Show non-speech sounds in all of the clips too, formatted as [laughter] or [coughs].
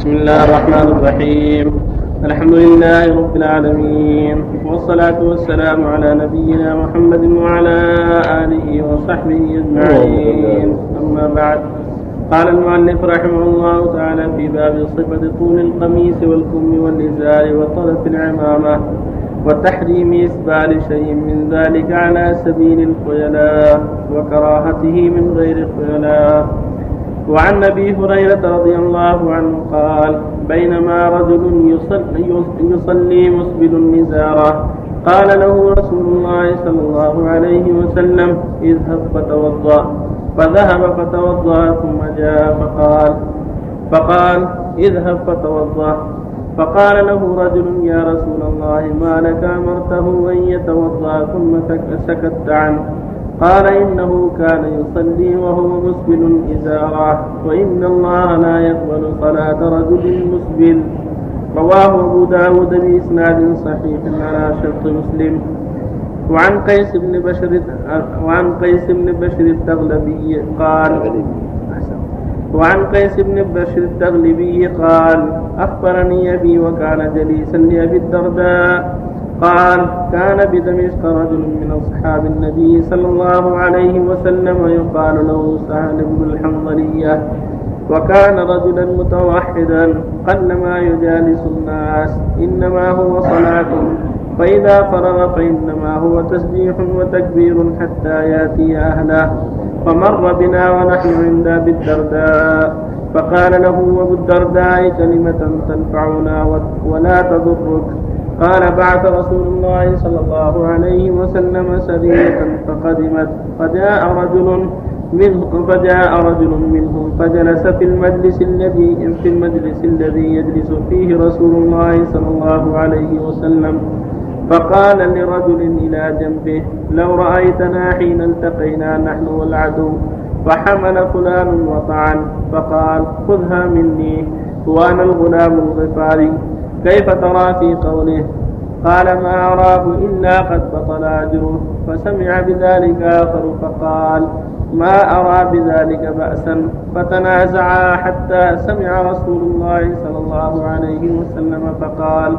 بسم الله الرحمن الرحيم. الحمد لله رب العالمين. والصلاة والسلام على نبينا محمد وعلى آله وصحبه أجمعين. أما بعد. قال المؤلف رحمه الله تعالى في باب صفة طول القميص والكم والإزار وطرف العمامة وتحريم إسبال شيء من ذلك على سبيل الخيلاء وكراهته من غير الخيلاء وعن أبي هريرة رضي الله عنه قال بينما رجل يصلي, يصلي مسبل النزارة قال له رسول الله صلى الله عليه وسلم اذهب فتوضأ. فذهب فتوضأ ثم جاء فقال فقال اذهب فتوضأ. فقال له رجل يا رسول الله ما لك أمرته أن يتوضأ ثم سكت عنه. قال إنه كان يصلي وهو مسبل إزاره وإن الله لا يقبل صلاة رجل مسبل رواه أبو داود بإسناد صحيح على شرط مسلم. وعن قيس بن بشر وعن قيس بن بشر التغلبي قال وعن قيس بن بشر التغلبي قال أخبرني أبي وكان جليسا لأبي الدرداء. قال كان بدمشق رجل من أصحاب النبي صلى الله عليه وسلم يقال له سهل بن الحنظلية. وكان رجلا متوحدا قلما يجالس الناس إنما هو صلاة فإذا فرغ فإنما هو تسبيح وتكبير حتى يأتي أهله. فمر بنا ونحن عند أبي الدرداء فقال له أبو الدرداء كلمة تنفعنا ولا تضرك. قال بعث رسول الله صلى الله عليه وسلم سرية فقدمت. فجاء رجل منهم فجاء رجل منهم فجلس في المجلس الذي في المجلس الذي يجلس فيه رسول الله صلى الله عليه وسلم. فقال لرجل إلى جنبه لو رأيتنا حين التقينا نحن والعدو فحمل فلان وطعن. فقال خذها مني وأنا الغلام الغفاري. كيف ترى في قوله؟ قال ما أراه إلا قد بطل أجره فسمع بذلك آخر فقال ما أرى بذلك بأسا؟ فتنازعا حتى سمع رسول الله صلى الله عليه وسلم فقال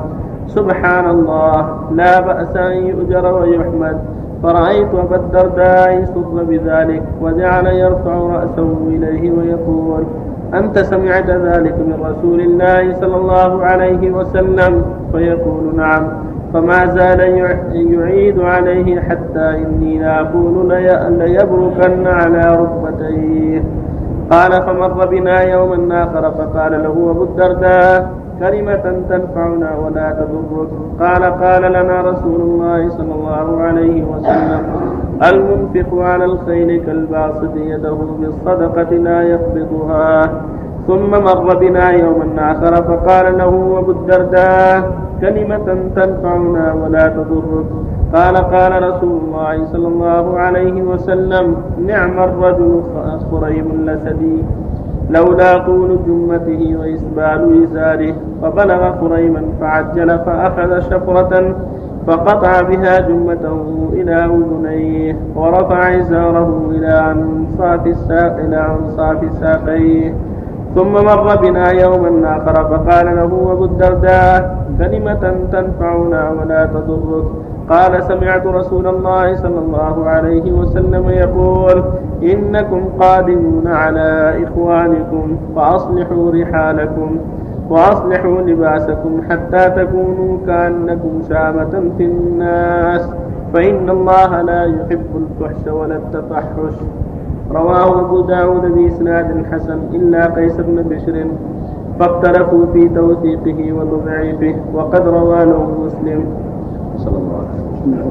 سبحان الله لا بأس أن يؤجر ويحمد فرأيت أبا الدرداء سر بذلك وجعل يرفع رأسه إليه ويقول أنت سمعت ذلك من رسول الله صلى الله عليه وسلم؟ فيقول نعم. فما زال يعيد عليه حتى إني لأقول ليبركن على ركبتيه. قال فمر بنا يوما آخر فقال له أبو الدرداء كلمة تنفعنا ولا تضرك. قال قال لنا رسول الله صلى الله عليه وسلم المنفق على الخيل كالباسط يده بالصدقة لا يقبضها ثم مر بنا يوما آخر فقال له أبو الدرداء كلمة تنفعنا ولا تضرك. قال قال رسول الله صلى الله عليه وسلم نعم الرجل خريم الأسدي لولا طول جمته وإسبال إزاره فبلغ خريما فعجل فأخذ شفرة فقطع بها جمته إلى أذنيه ورفع إزاره إلى أنصاف الساق إلى أنصاف ساقيه. ثم مر بنا يوما آخر فقال له أبو الدرداء كلمة تنفعنا ولا تضرك؟ قال سمعت رسول الله صلى الله عليه وسلم يقول إنكم قادمون على إخوانكم فأصلحوا رحالكم وأصلحوا لباسكم حتى تكونوا كأنكم شامة في الناس فإن الله لا يحب الفحش ولا التفحش. رواه أبو داود بإسناد حسن إلا قيس بن بشر فاختلفوا في توثيقه وتضعيفه وقد روى له مسلم. صلى الله عليه وسلم.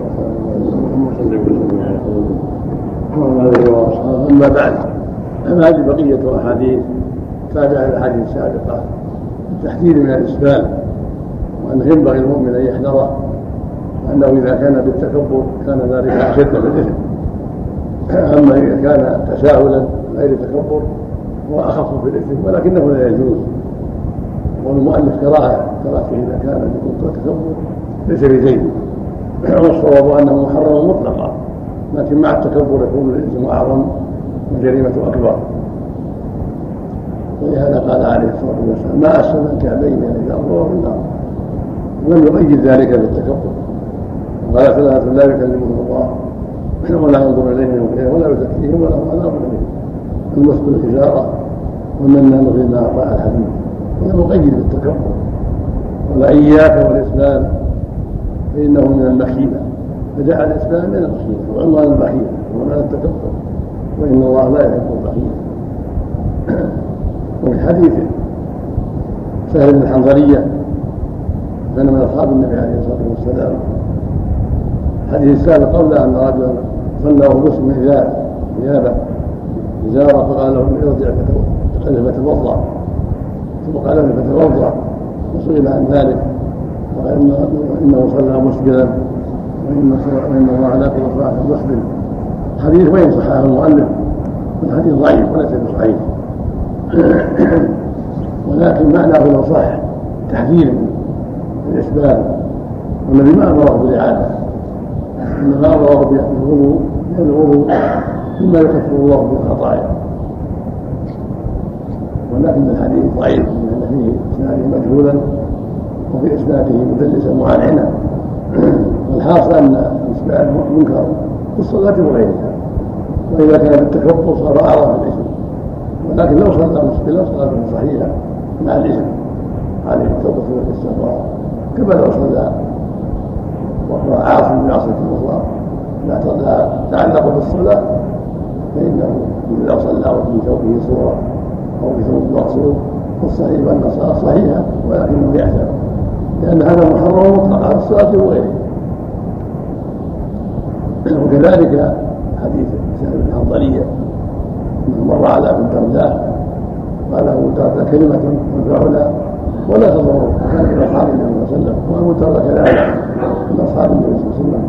أما بعد هذه بقية أحاديث تابعة الأحاديث السابقة التحذير من الإسبال وأنه ينبغي المؤمن أن يحذره وأنه إذا كان بالتكبر كان ذلك أشد من الإثم أما إذا كان تساهلا غير تكبر هو أخف في الإثم ولكنه لا يجوز. والمؤلف كراهة كراهته إذا كان بكفر تكبر ليس بزيد والصواب أنه محرم مطلقا. لكن مع التكبر يكون الإثم أعظم والجريمة أكبر. ولهذا قال عليه الصلاة والسلام ما اسلم الكعبين إلى الأرض وهو في النار. ولم يؤيد ذلك بالتكبر. قال ثلاثة لا يكلمهم الله. ولا ينظر إليهم ولا يزكيهم ولا هم عذاب اليهم المسك الحجارة والمنان فيما اعطى الحديث. ولم يقيد بالتكبر. قال اياك والإسلام فإنه من المخيله فجعل الإسلام من المخيله وعنوان البخيله ومن التكبر وإن الله لا يحب البخيل. وفي حديث سهل بن الحنظلية كان من أصحاب النبي عليه الصلاة والسلام الحديث السابق قبل أن رجلا صلى وهو مسلم ازار ثيابه ازاره فقال له ارجع فتوضأ. ثم قال له فتوضأ. وسئل عن ذلك. فقال انه صلى مسجدا وإن الله على كل صلاة مسلم حديث وين صححه المؤلف الحديث ضعيف وليس بصحيح. [clears throat] ولكن معناه لو صح تحذير الإسباب. والنبي ما أمره بالإعادة. إنما أمره بالوضوء لأن الوضوء يكفر الله به الخطايا ولكن الحديث ضعيف لأن فيه إسناده مجهولا. وفي اسناده مدلسا معنعنا والحاصل أن الاسباب منكر في الصلاة وغيرها. وإذا كان بالتكبر صار أعظم الإثم. ولكن لو صلى مسبلا صلاته صحيحه مع الإثم. عليه التوبة والإستغفار. كما لو صلى وهو عاصم بمعصيه أخرى لا تعلق بالصلاه فإنه لو صلى وفي ثوبه صوره أو في ثوب مقصود فالصحيح أن الصلاه صحيحة ولكنه يحسب لأن هذا محرم على الصلاة وغيره وكذلك حديث سهل بن حنظليه انه مر على ابن الدرداء قال أبو الدرداء كلمة تنفعنا ولا تضر كان من أصحاب النبي صلى الله عليه وسلم. وأبو الدرداء كذلك من أصحاب النبي صلى الله عليه وسلم.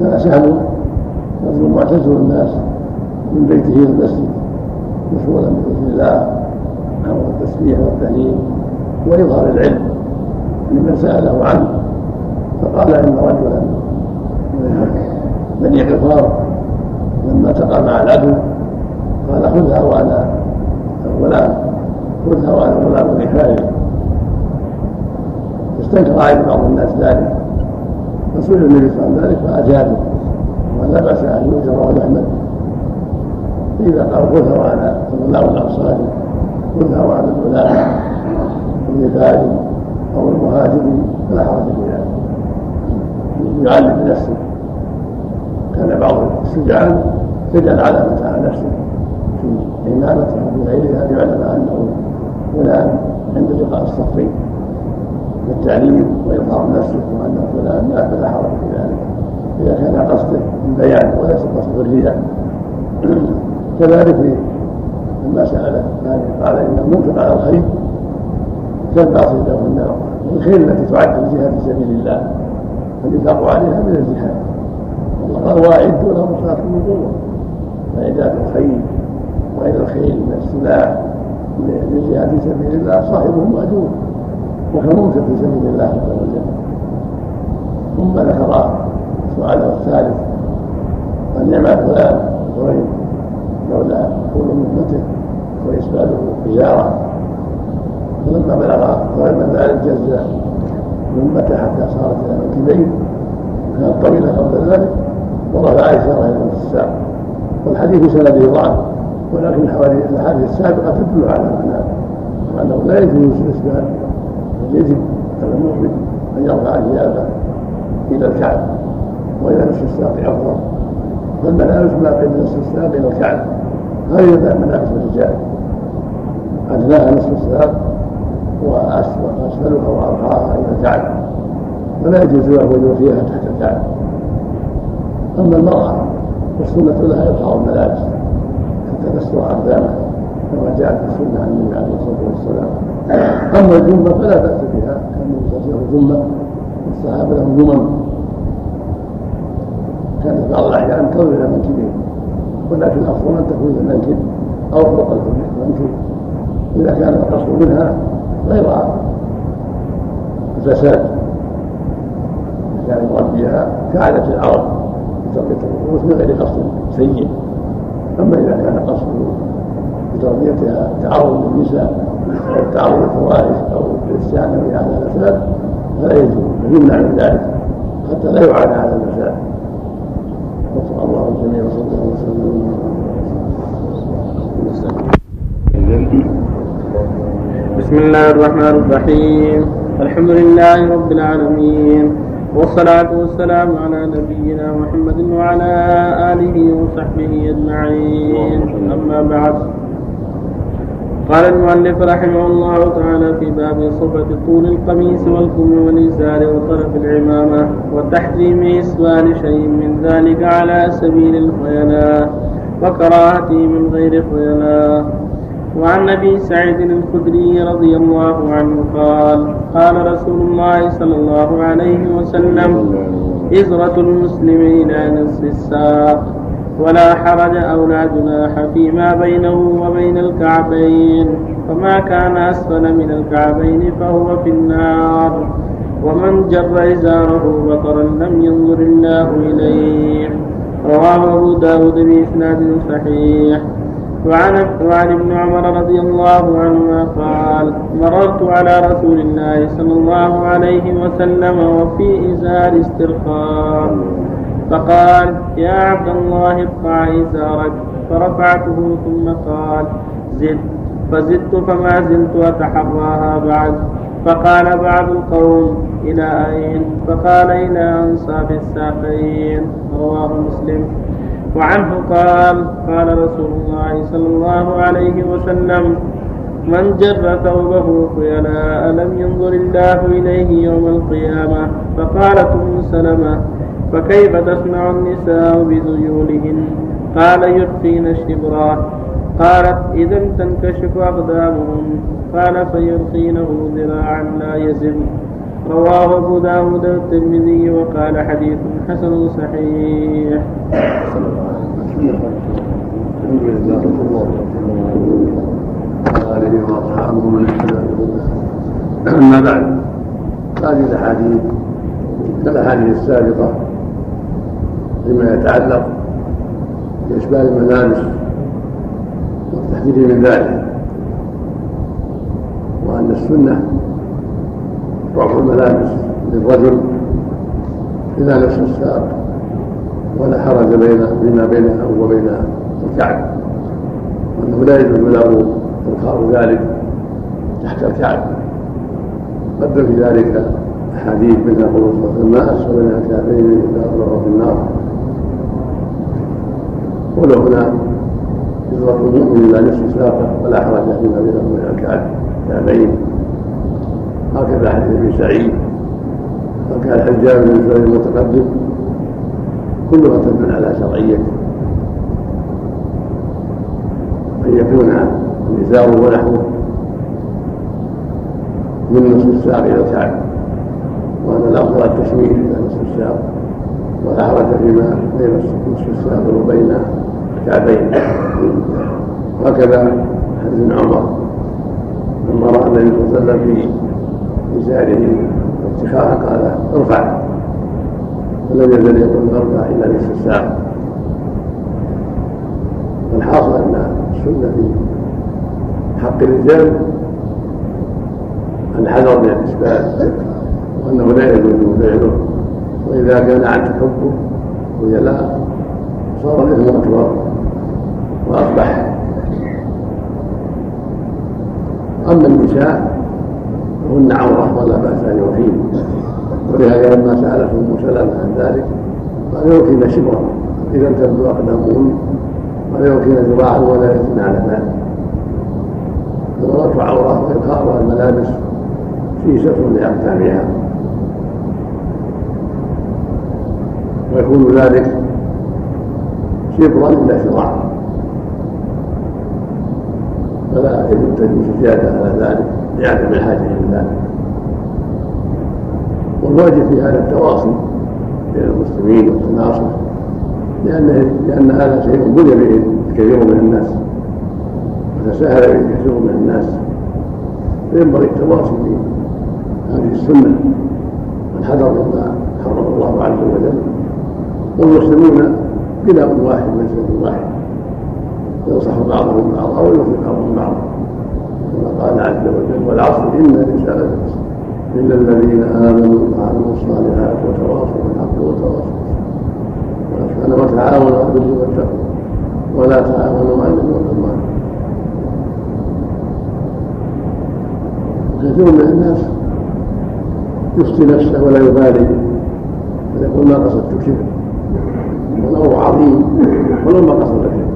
كان سهل رجل معتزل الناس من بيته إلى المسجد مشغولا بذكر الله والتسبيح والتهليل وإظهار العلم. لمن سأله عنه فقال إن رجلا بني غفار لما تقى مع العدو قال خذها وأنا غلام خذها وأنا غلام بحالي فاستنكر عليه بعض الناس ذلك. فسئل النبي صلى الله عليه وسلم ذلك فأجابه ولا بأس أن يؤجر ويحمد فاذا قال خذها وأنا غلام الانصار خذها وأنا الغلام النفاق أو المهاجر فلا حرج في ذلك يعلم بنفسه كان بعض الشجعان يجعل علامة على نفسه. في إمامته وفي غيرها ليعلم أنه فلان عند لقاء الصفين والتعليم وإظهار نفسه وأنه فلان لا فلا حرج في ذلك. إذا كان قصده البيان وليس قصده الرياء. كذلك لما سأل مالك قال إن المنفق على الخير كالباطل له النار. الخير التي تعد الجهاد في سبيل الله. فالإنفاق عليها من الجهاد. قال واعدوا لهم صلاة من قوة فإعداد الخيل وإلى الخيل من السلاح للجهاد في سبيل الله صاحبه مأجور. وكمنفق في سبيل الله عز وجل. ثم ذكر سؤاله الثالث عن نعمة فلان قريب لولا طول مهمته وإسباله إزارة فلما بلغ ظلم ذلك جز مهمته حتى صارت إلى منكبين وكانت طويلة قبل ذلك. ورفع إزاره إلى الساق والحديث سنده ضعف. ولكن الأحاديث السابقة تدل على معناه وانه لا يجوز بل يجب على المؤمن أن يرفع ثيابه إلى الكعب وإلى نصف الساق أفضل. فالملابس ما بين نصف الساق إلى الكعب. غير ملابس الرجال. أدناها نصف الساق. واسفلها وارقاها إلى الكعب ولا يجوز له فيها تحت الكعب أما المرأة والسنة لها إظهار الملابس. حتى تستر أقدامها كما جاءت السنة عن النبي عليه الصلاة والسلام. أما الجمة فلا بأس بها كان النبي صلى الله عليه جمة والصحابة لهم جمم كانت بعض الأحيان تصل إلى منكبين ولكن الأفضل أن تكون المنكب أو فوق المنكب إذا كان القصد منها غير الفساد كان بها كعادة العرب. تربية الرؤوس من غير قصد سيء. أما إذا كان قصده تغطيتها تعرض للنساء أو تعرض للفواحش أو الاستعانه بهذا الاسباب فلا يجوز. يمنع من ذلك. حتى لا يعانى على النساء وفق الله الجميع وصلى الله وسلم. بسم الله الرحمن الرحيم. الحمد لله رب العالمين. والصلاة والسلام على نبينا محمد وعلى آله وصحبه أجمعين. أما بعد. قال المؤلف رحمه الله تعالى في باب صفة طول القميص والكم والإزار وطرف العمامة وتحريم إسبال شيء من ذلك على سبيل الخيلاء وكراهته من غير خيلاء. وعن أبي سعيد الخدري رضي الله عنه قال قال رسول الله صلى الله عليه وسلم إزرة المسلم إلى نصف الساق ولا حرج أو لا جناح فيما بينه وبين الكعبين فما كان أسفل من الكعبين فهو في النار ومن جر إزاره بطرا لم ينظر الله إليه. رواه أبو داود بإسناد صحيح. وعن وعن ابن عمر رضي الله عنهما قال مررت على رسول الله صلى الله عليه وسلم وفي إزار استرخاء. فقال يا عبد الله ارفع إزارك. فرفعته ثم قال زد. فزدت فما زلت أتحراها بعد. فقال بعض القوم إلى أين؟ فقال إلى أنصاف الساقين. رواه مسلم. وعنه قال قال رسول الله صلى الله عليه وسلم من جر ثوبه خيلاء لم ينظر الله إليه يوم القيامة؟ فقالت أم سلمة فكيف تصنع النساء بذيولهن؟ قال يخفين الشبرات قالت إذا تنكشف أقدامهن قال فيرخينه ذراعا لا يزن. رواه أبو داود الترمذي وقال حديث حسن صحيح. الحمد لله وأصحابه من أما بعد هذه الأحاديث كالأحاديث السابقة فيما يتعلق بإشبال الملابس والتحذير من ذلك وأن السنة رفع الملابس للرجل إلى نصف الساق ولا حرج بين فيما بينها وبين الكعب وأنه لا يجوز له إرخاء ذلك تحت الكعب قدم في ذلك أحاديث منها قول صلى الله عليه أسفل من الكعبين أطلقوا في النار. ولو هنا إزرق المؤمن إلى نصف ساقه ولا حرج فيما بينه وبين الكعب كعبين. هكذا حديث ابي سعيد وكان الحجاج بن سعيد المتقدم كلها تدل على شرعية. أن يكون النزار ونحوه من نصف الساق إلى الكعب وأن الأفضل التشمير إلى نصف الساق ولا حرج فيما بين نصف الساق وبين الكعبين. وهكذا حديث عمر لما رأى النبي صلى الله عليه وسلم في إزاره ارتخاء قال ارفع. فلم يزل يقول أرفع إلى نصف الساق والحاصل أن السنة في حق الرجال الحذر من الإسباب وأنه لا يجوز فعله وإذا كان عن تكبر خيلاء صار الإثم أكبر وأصبح. أما النساء فهن عورة ولا باس ان يوفين ولهذا لما سألت أم سلمة عن ذلك قال يوكين شبرا إذا تبدو أقدامهن. ولا يوكين ذراعا ولا يثنى على ذلك المراه عورة وإلقاؤها الملابس فيه ستر لأقدامها. ويكون ذلك شبرا إلى شراع. فلا يجوز تجوز زيادة على ذلك. لعدم الحاجة إلى ذلك والواجب في هذا التواصي بين المسلمين والتناصر لأنه لأن هذا شيء بني به كثير من الناس وتساهل به كثير من الناس. فينبغي التواصي بهذه السنة. والحذر مما حرم الله عز وجل. والمسلمون بناء واحد منزل واحد ينصح بعضهم بعضا أو يوصي بعضهم بعضا. قال عز وجل والعصر إن الانسان لفي إلا الذين آمنوا وعملوا الصالحات وتواصوا بالحق وتواصوا سبحانه وتعاونوا على البر والتقوى ولا تعاونوا على الاثم والعدوان كثير من الناس يفتي نفسه ولا يبالي فيقول ما قصدت كذا والامر عظيم ولو ما قصد كذا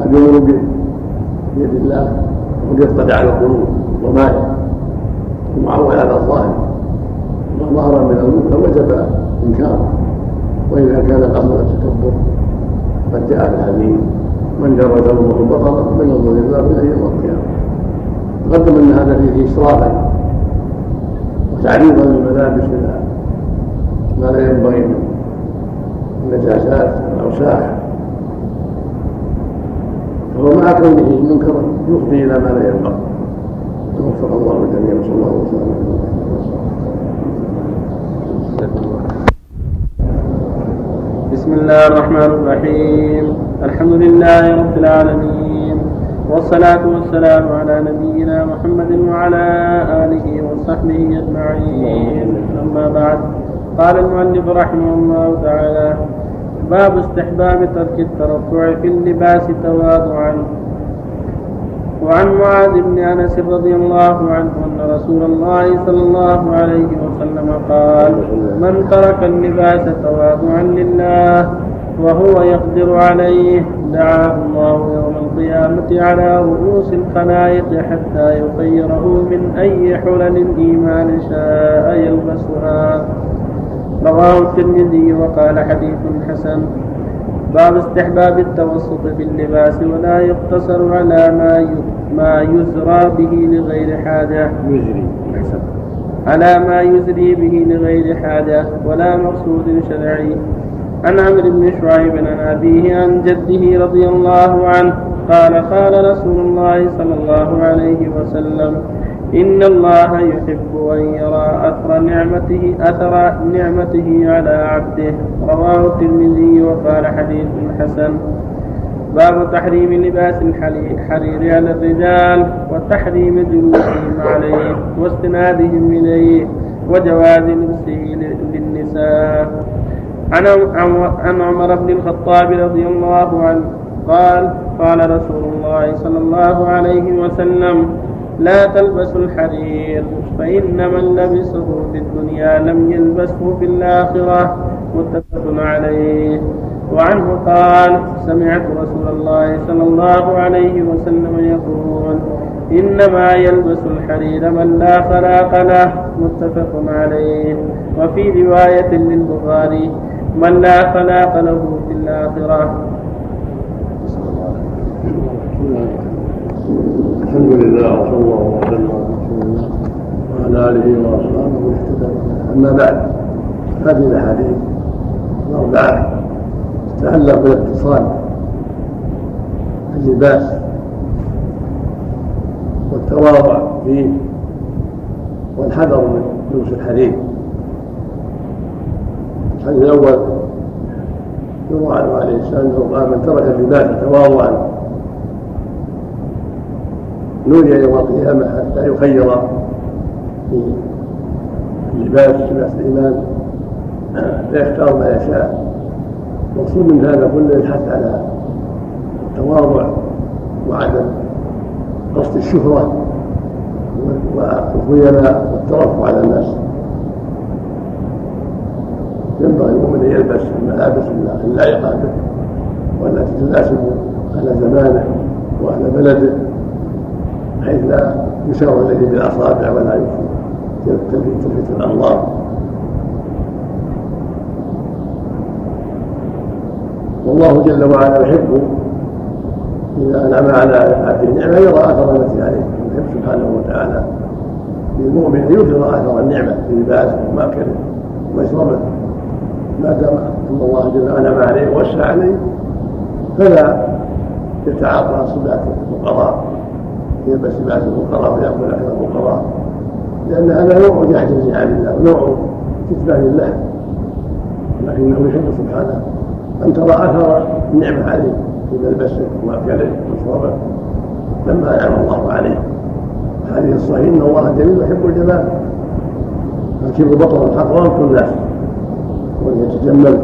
هذا يمر بيد الله. يطلع على القلوب وما ومعول على الظاهر. ما ظهر من المنكر وجب انكاره وإذا كان قصد التكبر قد جاء الحديث من جر ثوبه بطرا من ينظر الله اليه يوم القيامة. تقدم أن هذا فيه اسرافا وتعريضا للملابس إلى ما لا ينبغي من النجاسات والاوساخ فهو مع كونه منكرا يفضي إلى ما لا ينبغي وفق الله الجميع صلى الله وسلم. بسم الله الرحمن الرحيم. الحمد لله رب العالمين والصلاة والسلام على نبينا محمد وعلى آله وصحبه أجمعين. أما بعد قال المؤلف رحمه الله تعالى باب استحباب ترك الترفع في اللباس تواضعا. وعن معاذ بن أنس رضي الله عنه أن رسول الله صلى الله عليه وسلم قال من ترك اللباس تواضعا لله وهو يقدر عليه دعاه الله يوم القيامة على رؤوس الخلائق حتى يخيره من أي حلل الإيمان شاء يلبسها. رواه الترمذي وقال حديث حسن. باب استحباب التوسط في اللباس ولا يقتصر على ما ما يزرى به لغير حاجة. يزري. على ما يزري به لغير حاجة ولا مقصود شرعي. عن عمرو بن شعيب عن أبيه عن جده رضي الله عنه قال قال رسول الله صلى الله عليه وسلم إن الله يحب أن يرى أثر نعمته أثر نعمته على عبده. رواه الترمذي وقال حديث حسن. باب تحريم لباس الحرير على الرجال وتحريم جلوسهم عليه واستنادهم إليه وجواز لبسه للنساء. عن عمر بن الخطاب رضي الله عنه قال قال رسول الله صلى الله عليه وسلم لا تلبسوا الحرير فإن من لبسه في الدنيا لم يلبسه في الآخرة. متفق عليه. وعنه قال سمعت رسول الله صلى الله عليه وسلم يقول إنما يلبس الحرير من لا خلاق له. متفق عليه. وفي رواية للبخاري من لا خلاق له في الآخرة. الحمد لله وصلى الله وسلم على رسول الله وعلى آله وأصحابه. واهتدى أما بعد هذه الأحاديث. الاربعه تتعلق بالاقتصاد في اللباس والتواضع فيه. والحذر من لبس الحرير الحديث الأول يروى عنه عليه السلام انه قال من ترك اللباس تواضعا. نودي يوم القيامة حتى يخير في لباس لباس الإيمان فيختار ما يشاء. المقصود من هذا كله الحث على التواضع وعدم قصد الشهرة والخيلاء والترفع على الناس. ينبغي المؤمن أن يلبس الملابس اللائقة به والتي تناسب أهل زمانه واهل بلده. بحيث لا يشار إليه بالاصابع ولا تلفت الأنظار. والله جل وعلا يحب إذا أنعم على عبده نعمه يرى أثر التي عليه. يحب سبحانه وتعالى. للمؤمن أن يظهر أثر النعمة في لباسه ومأكله ومشربه ما دام أن الله جل وعلا أنعم عليه ووسع عليه فلا يتعاطى صفات الفقراء. يلبس لباس الفقراء ويأكل أكل الفقراء. لأن هذا نوع جحد لنعم الله ونوع كتمان الله لكنه يحب سبحانه. أن ترى أثر النعمة عليه في ملبسه ومأكله ومشربه لما أنعم الله عليه. الحديث الصحيح إن الله جميل يحب الجمال. الكبر بطر الحق وأنكر الناس. وليتجمل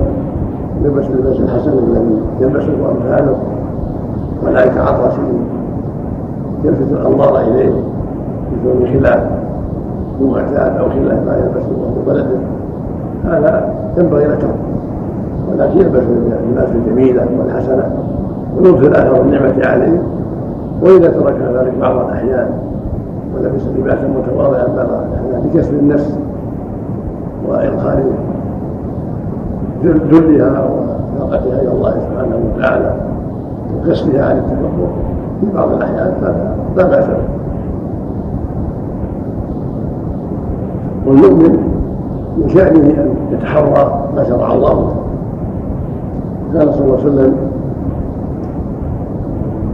يلبس اللباس الحسن الذي يلبسه أمثاله ولا يتعاطى شيء. يلفت الأنظار إليه بدون خلاف معتاد أو خلاف ما يلبسه وهو بلده. هذا ينبغي له ولكن يلبس اللباس الجميلة والحسنة ويظهر اثر النعمه عليه. وإذا ترك ذلك بعض الأحيان ولبس لباسا متواضعا بعض الأحيان لكسر النفس وإدخال ذلها وفاقتها إلى الله سبحانه وتعالى وكسرها عن التكبر. في بعض الاحيان فلا لا باس به والمؤمن من شأنه أن يتحرى ما شرع الله كان صلى الله عليه وسلم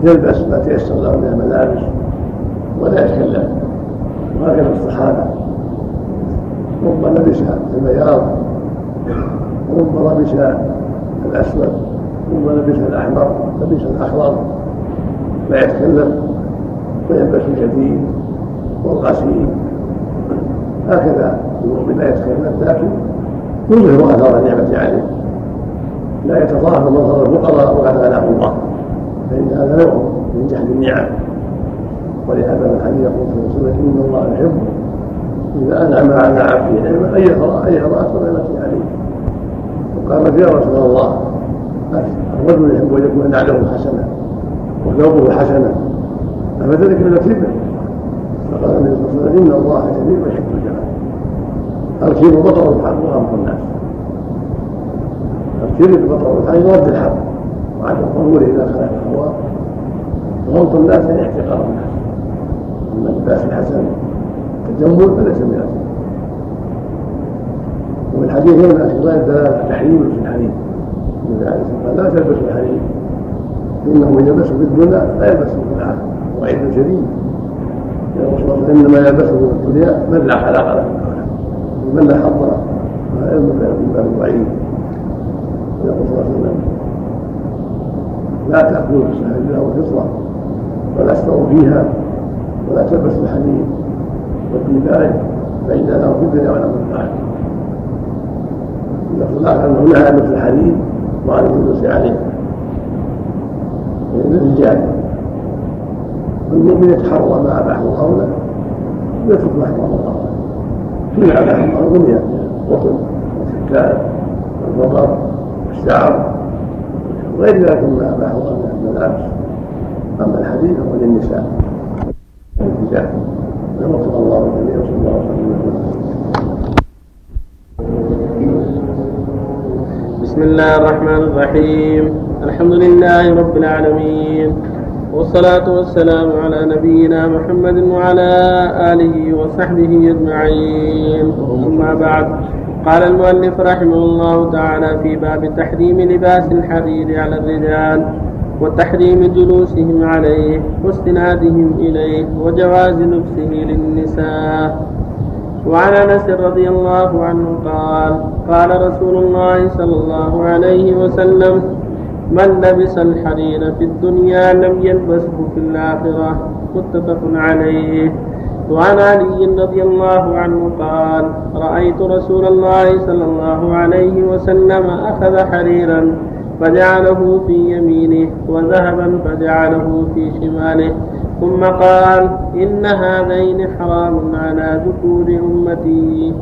يلبس ما تيسر له من الملابس ولا يتكلم وهكذا الصحابه رب لبس البياض ورب لبس الاسود رب لبس الاحمر لبس الاخضر لا يتكلم ويلبس الجديد والغسيل هكذا المؤمن لا يتكلم لكن يظهر اثار النعمة عليه لا يتظاهر منظر الفقراء وقد غناه الله. فإن هذا نوع من جهل النعم. ولهذا الحديث يقول صلى الله عليه وسلم إن الله يحب إذا أنعم على عبده أن يقرأ أن يقرأ أكثر نعمته عليه. وقالت يا رسول الله الرجل يحب أن يكون نعله حسنة. وثوبه حسنة أفذلك من الكبر فقال النبي صلى الله عليه وسلم إن الله جميل ويحب الجمال الكبر بطر الحق وغمط الناس. الكبر بطر الحق يرد الحق. وعدم قبوله اذا خالف الهوى غلط الناس يعني احتقار الناس. أما اللباس الحسن التجمل فليس من وفي الحديث هنا في تحريم لبس الحريم النبي عليه الصلاه والسلام لا تلبسوا الحريم. فانه من يلبسه في الدنيا لا يلبسه في الآخرة. وعيد شديد. إنما يلبسه في الدنيا من لا خلاق له. ومن لا حظ له. هذا من باب الوعيد يقول صلى الله عليه وسلم لا تأكلوا في السهل والفضة ولا اشتروا فيها. ولا تلبسوا الحديد. والديباج فإن له في الدنيا ولا في الآخرة اللفظ الآخر أنه نهى عن الحديد وعن الجلوس عليه. من الرجال. والمؤمن يتحرى ما أباح الله له ويترك ما حرم الله له فيما أباح الله رمي القطن والكتاب والبقر والشعر وغير ذلك مما اباح الله من الملابس أما الحديث فهو للنساء الحجاب وفق الله الجميع وصلى الله وسلم. بسم الله الرحمن الرحيم. الحمد لله رب العالمين والصلاة والسلام على نبينا محمد وعلى آله وصحبه أجمعين. أما بعد قال المؤلف رحمه الله تعالى في باب تحريم لباس الحرير على الرجال وتحريم جلوسهم عليه واستنادهم إليه وجواز لبسه للنساء. وعن أنس رضي الله عنه قال قال رسول الله صلى الله عليه وسلم من لبس الحرير في الدنيا لم يلبسه في الآخرة متفق عليه. وعن علي رضي الله عنه قال رأيت رسول الله صلى الله عليه وسلم أخذ حريرا فجعله في يمينه وذهبا فجعله في شماله ثم قال إن هذين حرام على ذكور أمتي.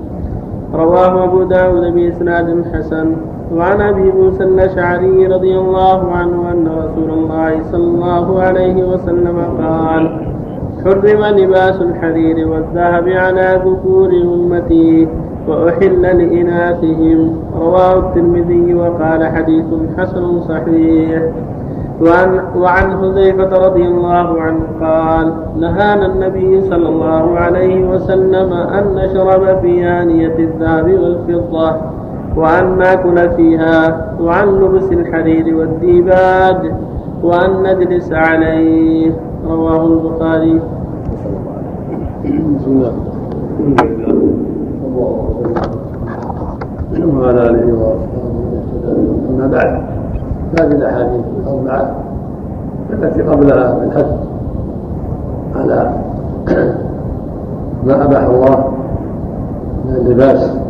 رواه أبو داود بإسناد حسن. وعن أبي موسى الأشعري رضي الله عنه أن رسول الله صلى الله عليه وسلم قال حرم لباس الحرير والذهب على ذكور أمتي وأحل لإناثهم. رواه الترمذي وقال حديث حسن صحيح. وعن, وعن حذيفة رضي الله عنه قال نهانا النبي صلى الله عليه وسلم أن نشرب في آنية الذهب والفضة. وأن ناكل فيها وعن لبس الحرير والديباج وأن نجلس عليه. رواه البخاري. بسم الله. وعلى آله وأصحابه. أما بعد هذه الأحاديث الأربعة التي قبلها بالحث على [coughs] ما أباح الله من اللباس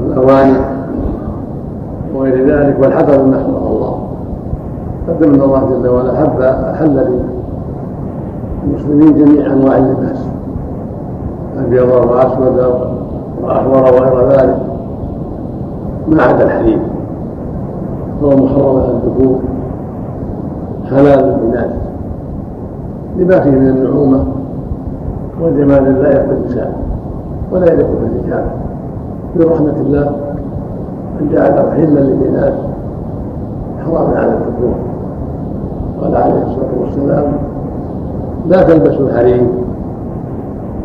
والأواني وغير ذلك والحذر مما حرم الله. قدم ان الله جل وعلا. حب أحل للمسلمين جميع انواع اللباس ابيض وأسود واحمر وغير ذلك. ما عدا الحرير فهو محرم على الذكور. حلال للناس. لما فيه من النعومة. والجمال لا يليق بالنساء ولا يليق بالرجال. برحمه الله أن جعل حلا للناس حراما على الذكور قال عليه الصلاة والسلام لا تلبسوا الحرير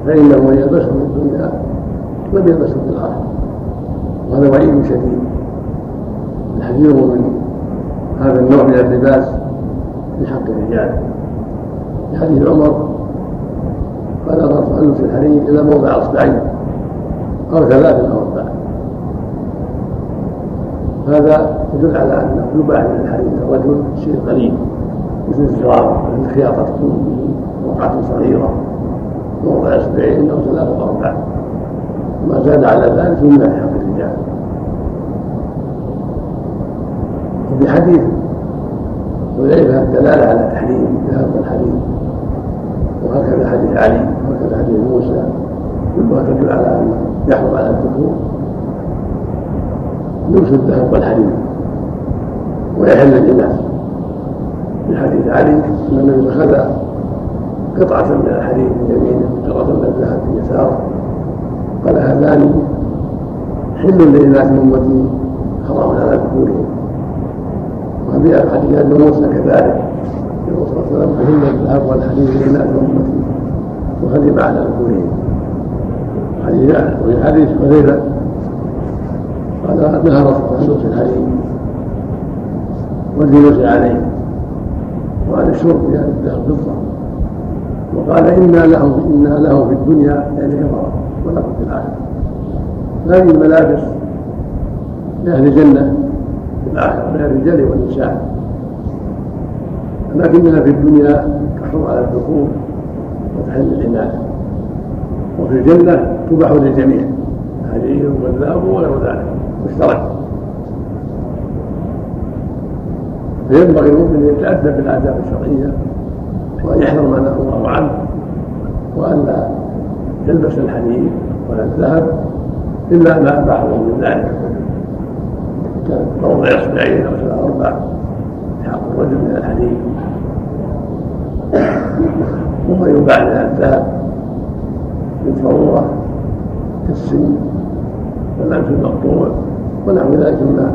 فإنه من يلبسه في الدنيا لم يلبسه في الآخرة. وهذا وعيد شديد. الحرير من هذا النوع من اللباس في حق الرجال. في حديث عمر قال ارفع في الحرير إلى موضع اصبعين أو ثلاث أو أربع هذا يدل على انه يباح من الحرير الرجل شيء قليل مثل الزرار مثل الخياطه تكون وقعة صغيرة. موضع اصبعين أو ثلاثة أو أربعة. ما زاد على ذلك في حق الرجال. وفي حديث حذيفة الدلالة على تحريم ذهب الحريم وهكذا حديث علي وهكذا حديث موسى. كلها تدل على انه يحرم على الذكور. لبس الذهب والحريم ويحل للناس في حديث علي أن النبي أخذ قطعة من الحريم بيمينه وقطعه من الذهب بيساره قال هذان حل لإناث أمتي حرام على ذكورهم وفي حديث أبي موسى كذلك. يقول صلى الله عليه وسلم حل الذهب والحديث لإناث أمتي وحرم على ذكورهم حديث وفي حديث حذيفة. عن لبس الحريم والجلوس عليه وعن الشرب في هذا الذهب فضة وقال إنا له إنا له في الدنيا يعني كفر ولكم في الآخرة هذه الملابس لأهل الجنة في الآخرة من الرجال والنساء لكنها في الدنيا تحرم على الذكور وتحل للإناث وفي الجنة تباح للجميع الحرير والذهب وغير ذلك. مشترك فينبغي المؤمن أن يتأدب بالآداب الشرعية وأن يحذر ما نهى الله عنه وأن لا يلبس الحديد ولا الذهب إلا ما أباح الله من ذلك. موضع اصبعين أو ثلاث أربع في حق الرجل من الحديد. وما يباح من الذهب بالضرورة كالسن والأنف المقطوع. ونحو ذلك مما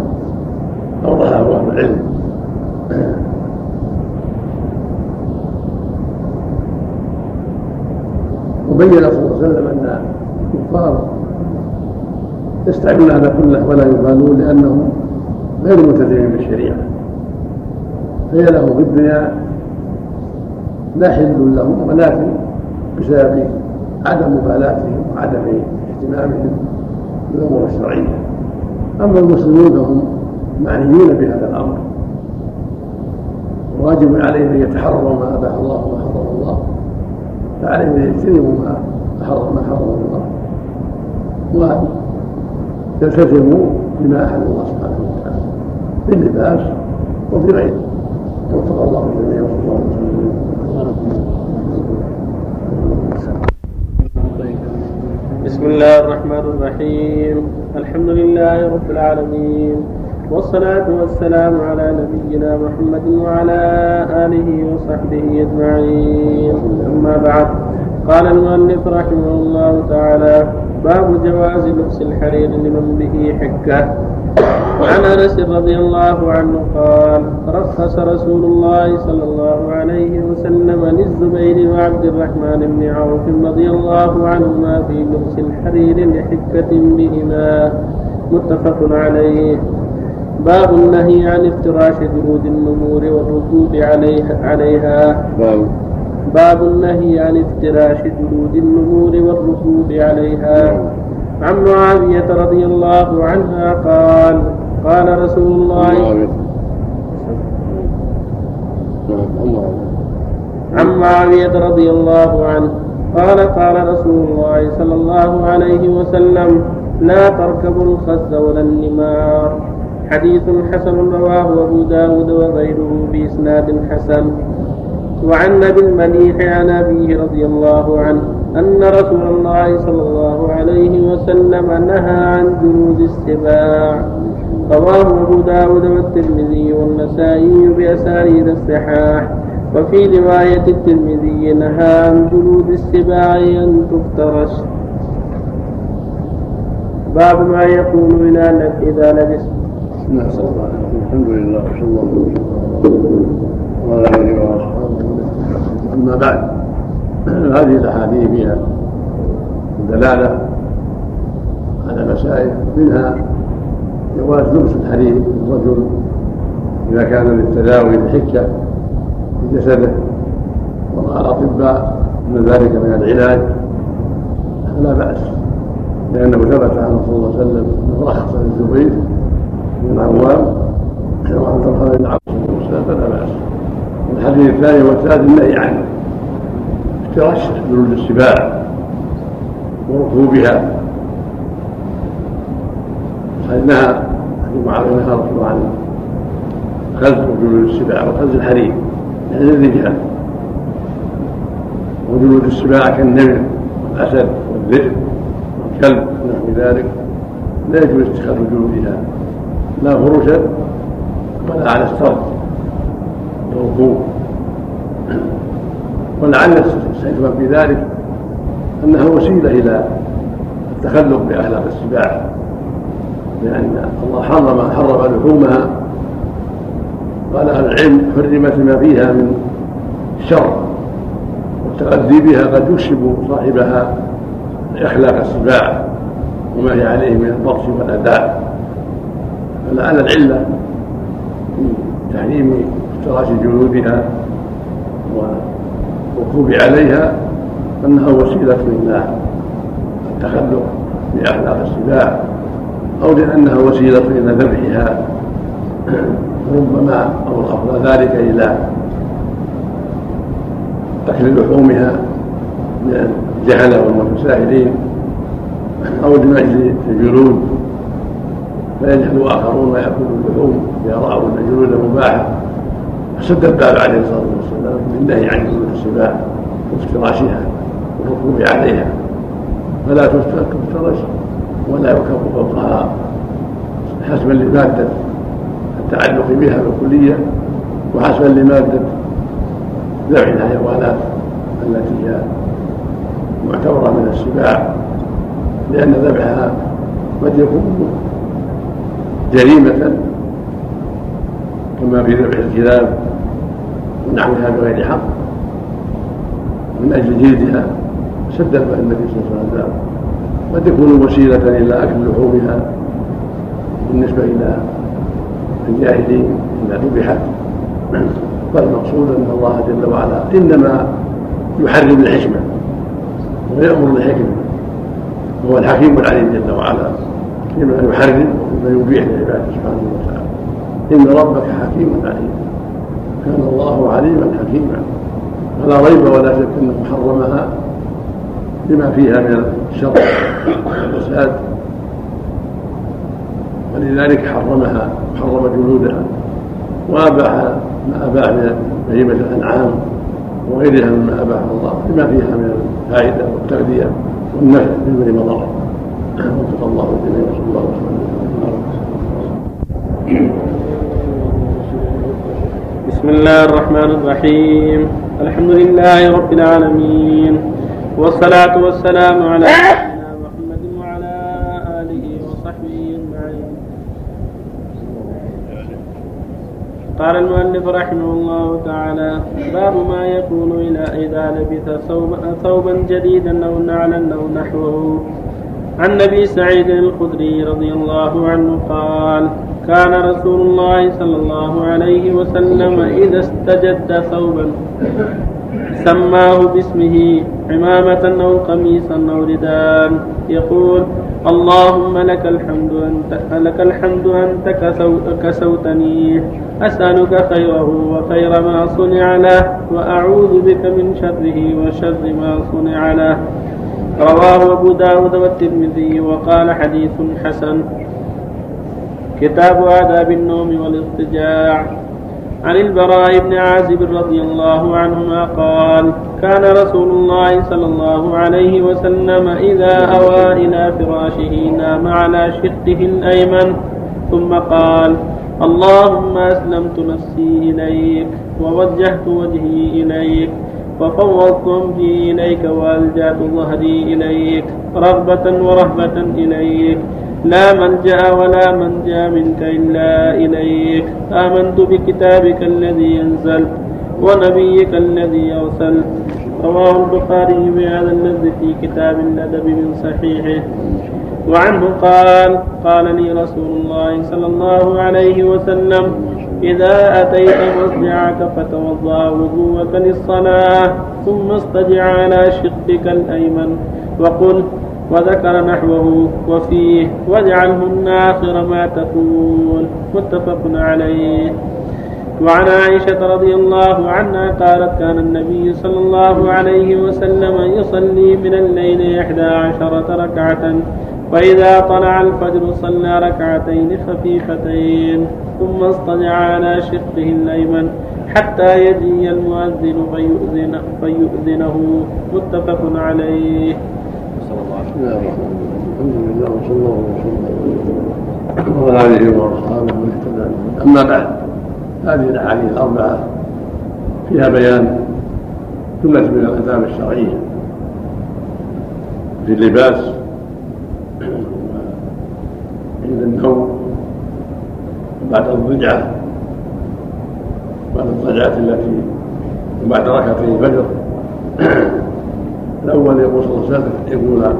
اوضحه أهل العلم. وبين صلى الله عليه وسلم أن الكفار يستعملون هذا كله ولا يبالون لأنهم غير ملتزمين بالشريعة. فهي لهم في الدنيا لا حل لهم ولكن بسبب عدم مبالاتهم وعدم اهتمامهم بالأمور الشرعية. أما المسلمون فهم معنيون بهذا الأمر. واجب عليهم أن يتحروا ما أباح الله وما حرم الله. فعليهم أن يجتنبوا ما حرم ما حرم الله. وان يلتزموا بما أحل الله سبحانه وتعالى. في اللباس وفي غيره. وفق الله الجميع وصلى الله وسلم بسم الله الرحمن الرحيم. الحمد لله رب العالمين. والصلاة والسلام على نبينا محمد وعلى آله وصحبه أجمعين. أما بعد قال المؤلف رحمه الله تعالى باب جواز لبس الحرير لمن به حكة. وعن أنس رضي الله عنه قال رخص رسول الله صلى الله عليه وسلم للزبير وعبد الرحمن بن عوف رضي الله عنهما في لبس الحرير لحكة بهما. متفق عليه. باب النهي عن افتراش جلود النمور والركوب عليها, عليها. باب باب النهي عن افتراش جلود النمور والركوب عليها. عن معاوية رضي الله عنها قال قال رسول الله. عن معاوية رضي الله عنه قال قال رسول الله صلى الله عليه وسلم لا تركبوا الخز ولا النمار. حديث حسن رواه أبو داود وغيره بإسناد حسن. وعن ابي المليح عن أبيه رضي الله عنه أن رسول الله صلى الله عليه وسلم نهى عن جلود السباع. رواه أبو داود والترمذي والنسائي بأسانيد الصحاح. وفي رواية الترمذي نهى عن جلود السباع أن تفترش. باب ما يكون إذا لبس. نسأل الله الحمد لله صلى الله وسلم وعلى آله وأصحابه أما بعد هذه الأحاديث فيها دلالة على مسائل منها جواز لبس الحرير للرجل إذا كان للتداوي لحكة في جسده ورأى الأطباء أن ذلك من العلاج فلا بأس لأنه ثبت عنه صلى الله عليه وسلم أنه رخص للزبير بن العوام وعن طلحة بن عبد فلا بأس. الحديث الثاني والثالث النهي عنه ترشح جلود السباع وركوبها نهى حديث معاوية نهى الله عن خز جلود السباع وخز الحريم يعني الرجال وجلود السباع كالنمر والأسد والذئب والكلب ونحو ذلك. لا يجوز اتخاذ جلودها لا فرشا ولا على السرد. والركوب ولعل الحكمة في ذلك أنها وسيلة إلى التخلق بأخلاق السباع. لأن الله حرم حرم لحومها قال أهل العلم حرمت ما فيها من الشر والتغذي بها قد يكسب صاحبها إخلاق السباع وما هي عليه من البطش والأداء فلعل العلة في تحريم افتراش جلودها والركوب عليها أنها وسيلة إلى التخلق بأخلاق السباع أو لأنها وسيلة إلى ذبحها [clears throat] ربما أو الأفضل ذلك إلى أكل لحومها من الجهلة والمتساهلين أو لمجد الجلود فيجهل آخرون ويأكلوا اللحوم أن الجلود مباحة فسد الباب عليه الصلاة والسلام؟ بالنهي عن جلود السباع وافتراشها والركوب عليها. فلا تفترش ولا يركب فوقها حسبا لمادة التعلق بها بالكلية وحسبا لمادة ذبح الحيوانات التي هي معتبرة من السباع لأن ذبحها قد يكون جريمة كما في ذبح الكلاب ونحوها بغير حق. من أجل جلدها سد النبي صلى الله عليه وسلم. قد يكون وسيلة إلى أكل لحومها؟ بالنسبة إلى الجاهلين إذا ذبحت. فالمقصود أن الله جل وعلا إنما يحرم الحكمة ويأمر الحكمة وهو الحكيم العليم جل وعلا. فيما يحرم وفيما يبيح لعباده سبحانه وتعالى. إن ربك حكيم عليم. كان الله عليما حكيما. فلا ريب ولا شك أنه حرمها لما فيها من الشر والفساد. ولذلك حرمها حرم جلودها وأباح ما أباح من بهيمة الأنعام وغيرها مما اباح الله لما فيها من الفائدة والتغذية والنفع من غير مضره وفق الله الجميع وصلى الله وسلم. بسم الله الرحمن الرحيم. الحمد لله رب العالمين. والصلاة والسلام على قال المؤلف رحمه الله تعالى باب ما يكون إذا لبث ثوبا جديدا أو نعلا أو نحوه. عن ابي سعيد الخدري رضي الله عنه قال كان رسول الله صلى الله عليه وسلم إذا استجد ثوبا سماه باسمه عمامة أو قميصا أو رداء يقول اللهم لك الحمد أنت لك الحمد أنت كسوتني أسألك خيره وخير ما صنع له وأعوذ بك من شره وشر ما صنع له. رواه أبو داود والترمذي وقال حديث حسن. كتاب آداب النوم والاضطجاع. عن البراء بن عازب رضي الله عنهما قال كان رسول الله صلى الله عليه وسلم إذا أوى إلى فراشه نام على شقه الأيمن ثم قال اللهم أسلمت نفسي إليك ووجهت وجهي إليك وفوضت أمري إليك وألجأت ظهري إليك رغبة ورهبة إليك. لا ملجأ ولا منجأ منك إلا إليك. آمنت بكتابك الذي أنزلت ونبيك الذي أرسلت رواه البخاري بهذا اللفظ في كتاب الأدب من صحيحه. وعنه قال قال لي رسول الله صلى الله عليه وسلم إذا أتيت مصجعك فتوضأ وضوءك للصلاة ثم اصطجع على شقك الأيمن وقل وذكر نحوه وفيه واجعلهن آخر ما تقول متفق عليه وعن عائشة رضي الله عنها قالت كان النبي صلى الله عليه وسلم يصلي من الليل إحدى عشرة ركعة فإذا طلع الفجر صلى ركعتين خفيفتين ثم اصطجع على شقه الأيمن حتى يجي المؤذن فيؤذن فيؤذنه متفق عليه. صلى الله عليه وسلم. الحمد لله وصلى الله وسلم وعلى آله وأصحابه ومن اهتدى أما بعد هذه الأحاديث الأربعة فيها بيان جملة من الآداب الشرعية في اللباس عند النوم بعد الضجعة بعد الضجعة التي وبعد ركعتي الفجر الأول يقول صلى الله عليه وسلم يقول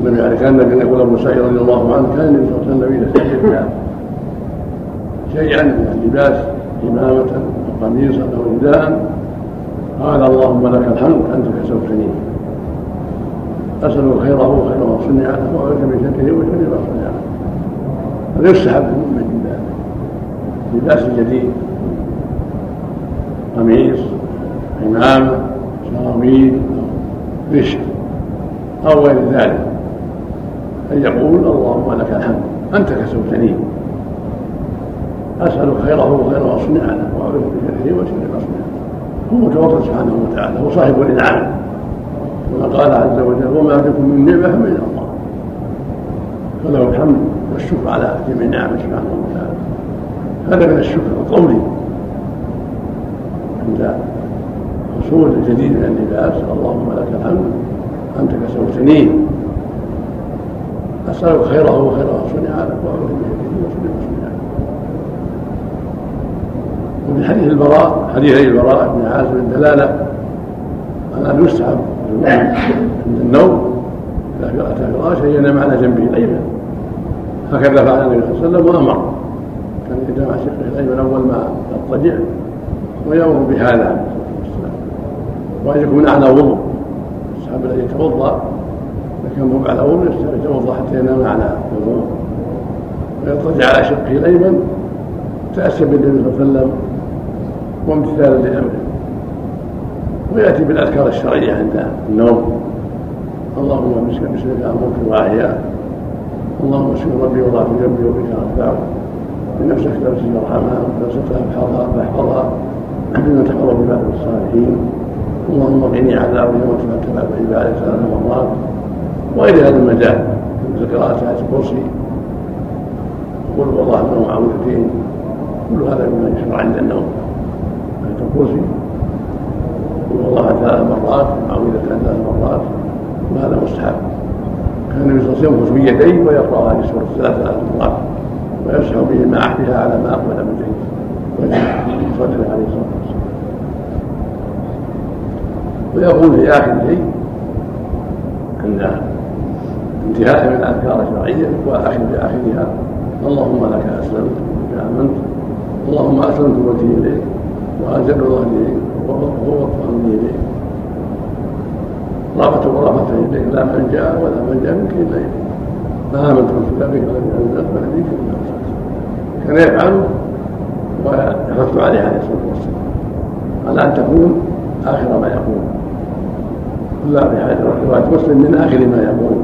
النبي عليه كأن النبي يقول أبو سعيد رضي الله عنه كأن النبي صلى الله عليه وسلم يستحب شيئا من اللباس إمامة أو قميصا أو رداء قال اللهم لك الحمد أنت كسوتني أسأل خيره وخير ما صنع له وأعوذ من شره وشر ما صنع. له هذا يستحب المؤمن لباس جديد. قميص عمامة سراويل رشد أو غير ذلك. أن يقول اللهم لك الحمد. أنت كسوتني أسأل خيره وخير ما صنع له. وأعوذ من شره وشر ما صنع له. هو متوكل سبحانه وتعالى. هو صاحب الإنعام. كما قال عز وجل وما بكم من نعمة فمن الله. فله الحمد والشكر على جميع نعمة سبحانه وتعالى. هذا من الشكر القولي. عند حصول الجديد من اللباس اللهم لك الحمد أنت كسوتني أسألك خيره وخير ما صنع لك واعوذ بك وشر ما صنع وفي حديث البراء حديث البراء بن عازم الدلالة على أن يستحب عند النوم اذا اتى فراشا ينام على جنبه الأيمن. هكذا فعل النبي صلى الله عليه وسلم وأمر. كان يجمع شقه الايمن أول ما يضطجع ويأمر بهذا. وان يكون على وضوء. الصحابه الذي يتوضا اذا كان مو على وضوء يتوضأ حتى ينام على وضوء. ويضطجع على شقه الأيمن تأسى بالنبي صلى الله عليه وسلم وامتثالا لأمره. ويأتي بالأذكار الشرعية عند النوم. اللهم بسمك امرك واحيا اللهم اشكر ربي وضعت جنبي وبك أرفعه. بنفسك نفسي وارحمها ونفسك احفظها فاحفظها. بما تقرب بعد الصالحين اللهم قني عذاب يوم تبع عبادك ثلاث مرات وغير هذا المجال مثل قراءة آية الكرسي. قل والله له معوذتين كل هذا مما يشرع عند النوم. آية الكرسي. قل والله ثلاث مرات معوذتان ثلاث مرات وهذا مستحب. كان النبي صلى الله عليه وسلم بيديه ويقرأ هذه السورة ثلاث مرات. ويمسح به ما أحدها على ما أقبل من جيد. ويصلي عليه الصلاه والسلام ويقول في اخر شيء عند انتهاء من الأذكار الشرعية واخر في اخرها اللهم لك أسلمت بك آمنت. اللهم أسلمت وجهي إليك واجل ظهري إليك وفوضت أمري إليك. رغبة ورغبة إليك. لا من جاء ولا من جاء منك إلا إليك. آمنت بكتابك الذي أنزلت ونبيك كان يفعل ويحث عليه عليه الصلاة والسلام. على أن تكون آخر ما يقول. لا في رواية مسلم من آخر ما يقول.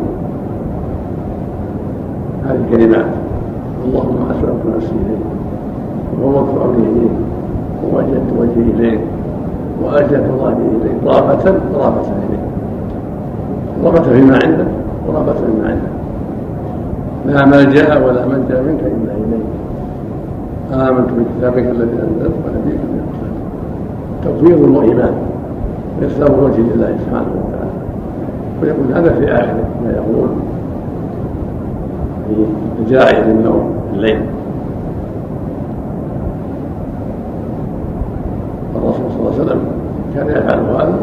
هذه الكلمات. اللهم أسلمت نفسي إليك وفوضت أمري إليك ووجهت وجهي إليك وألجأت ظهري إليك. رغبة رغبة إليك. رغبة فيما عندك ورغبة فيما عندك. لا ملجا ولا منجا منك إلا إليك. آمنت بكتابك الذي أنزلت ونبيك الذي أرسلت. توفيق وإيمان. واسلام وجه لله سبحانه وتعالى. ويقول هذا في آخر ما يقول في الجائع للنوم الليل. الرسول صلى الله عليه وسلم كان يفعل هذا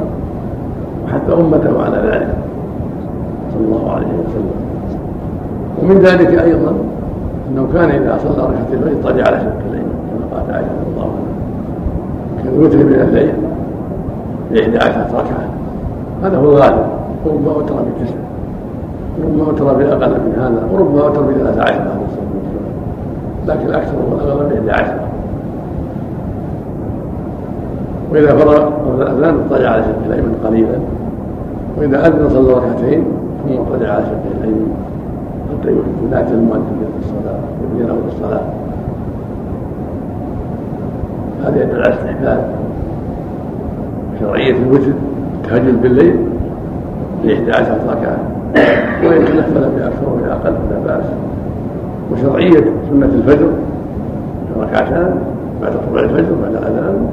وحتى أمته على ذلك صلى الله عليه وسلم. ومن ذلك أيضا أنه كان إذا صلى ركعتين الفجر اضطجع على شق الايمن كما قالت عائشه رضي الله عنها كان يوتر من الليل. بإحدى عشرة ركعة. هذا هو الغالب. وربما أوتر بتسع وربما أوتر بأقل من هذا. وربما أوتر بثلاث عشرة عليه الصلاة والسلام لكن الأكثر والأغلب بإحدى عشرة وإذا فرغ من الأذان اضطجع على شق الأيمن قليلا. وإذا أذن صلى ركعتين ثم اضطجع على شق الأيمن. حتى ينادي المؤذن بالصلاة يبين له بالصلاة هذا يدل على استحباب شرعية الوتر التهجد بالليل لإحدى عشرة ركعة وإن تنفل بأكثر ولا أقل فلا بأس. وشرعية سنة الفجر ركعتان بعد طلوع الفجر بعد الأذان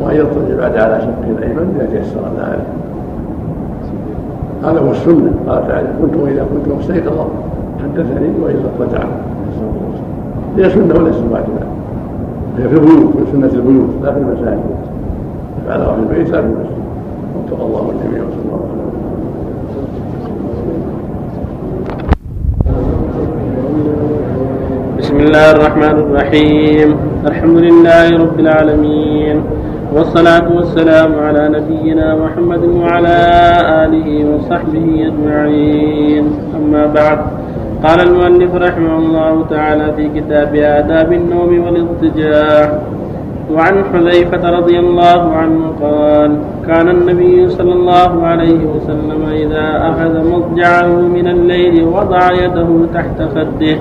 وأن يضطجع بعد على شقه الأيمن إذا تيسر ذلك. هذا هو السنة. قال تعالى كنت وإذا كنت مستيقظا حدثني وإلا اضطجع. هي سنة وليس واجبا هي في البيوت في سنة البيوت لا في المساجد. يفعلها في البيت لا وفق الله الجميع وصلى الله عليه وسلم بسم الله الرحمن الرحيم. الحمد لله رب العالمين. والصلاة والسلام على نبينا محمد وعلى آله وصحبه أجمعين. أما بعد قال المؤلف رحمه الله تعالى في كتاب آداب النوم والإضطجاع. وعن حذيفة رضي الله عنه قال كان النبي صلى الله عليه وسلم إذا أخذ مضجعه من الليل وضع يده تحت خده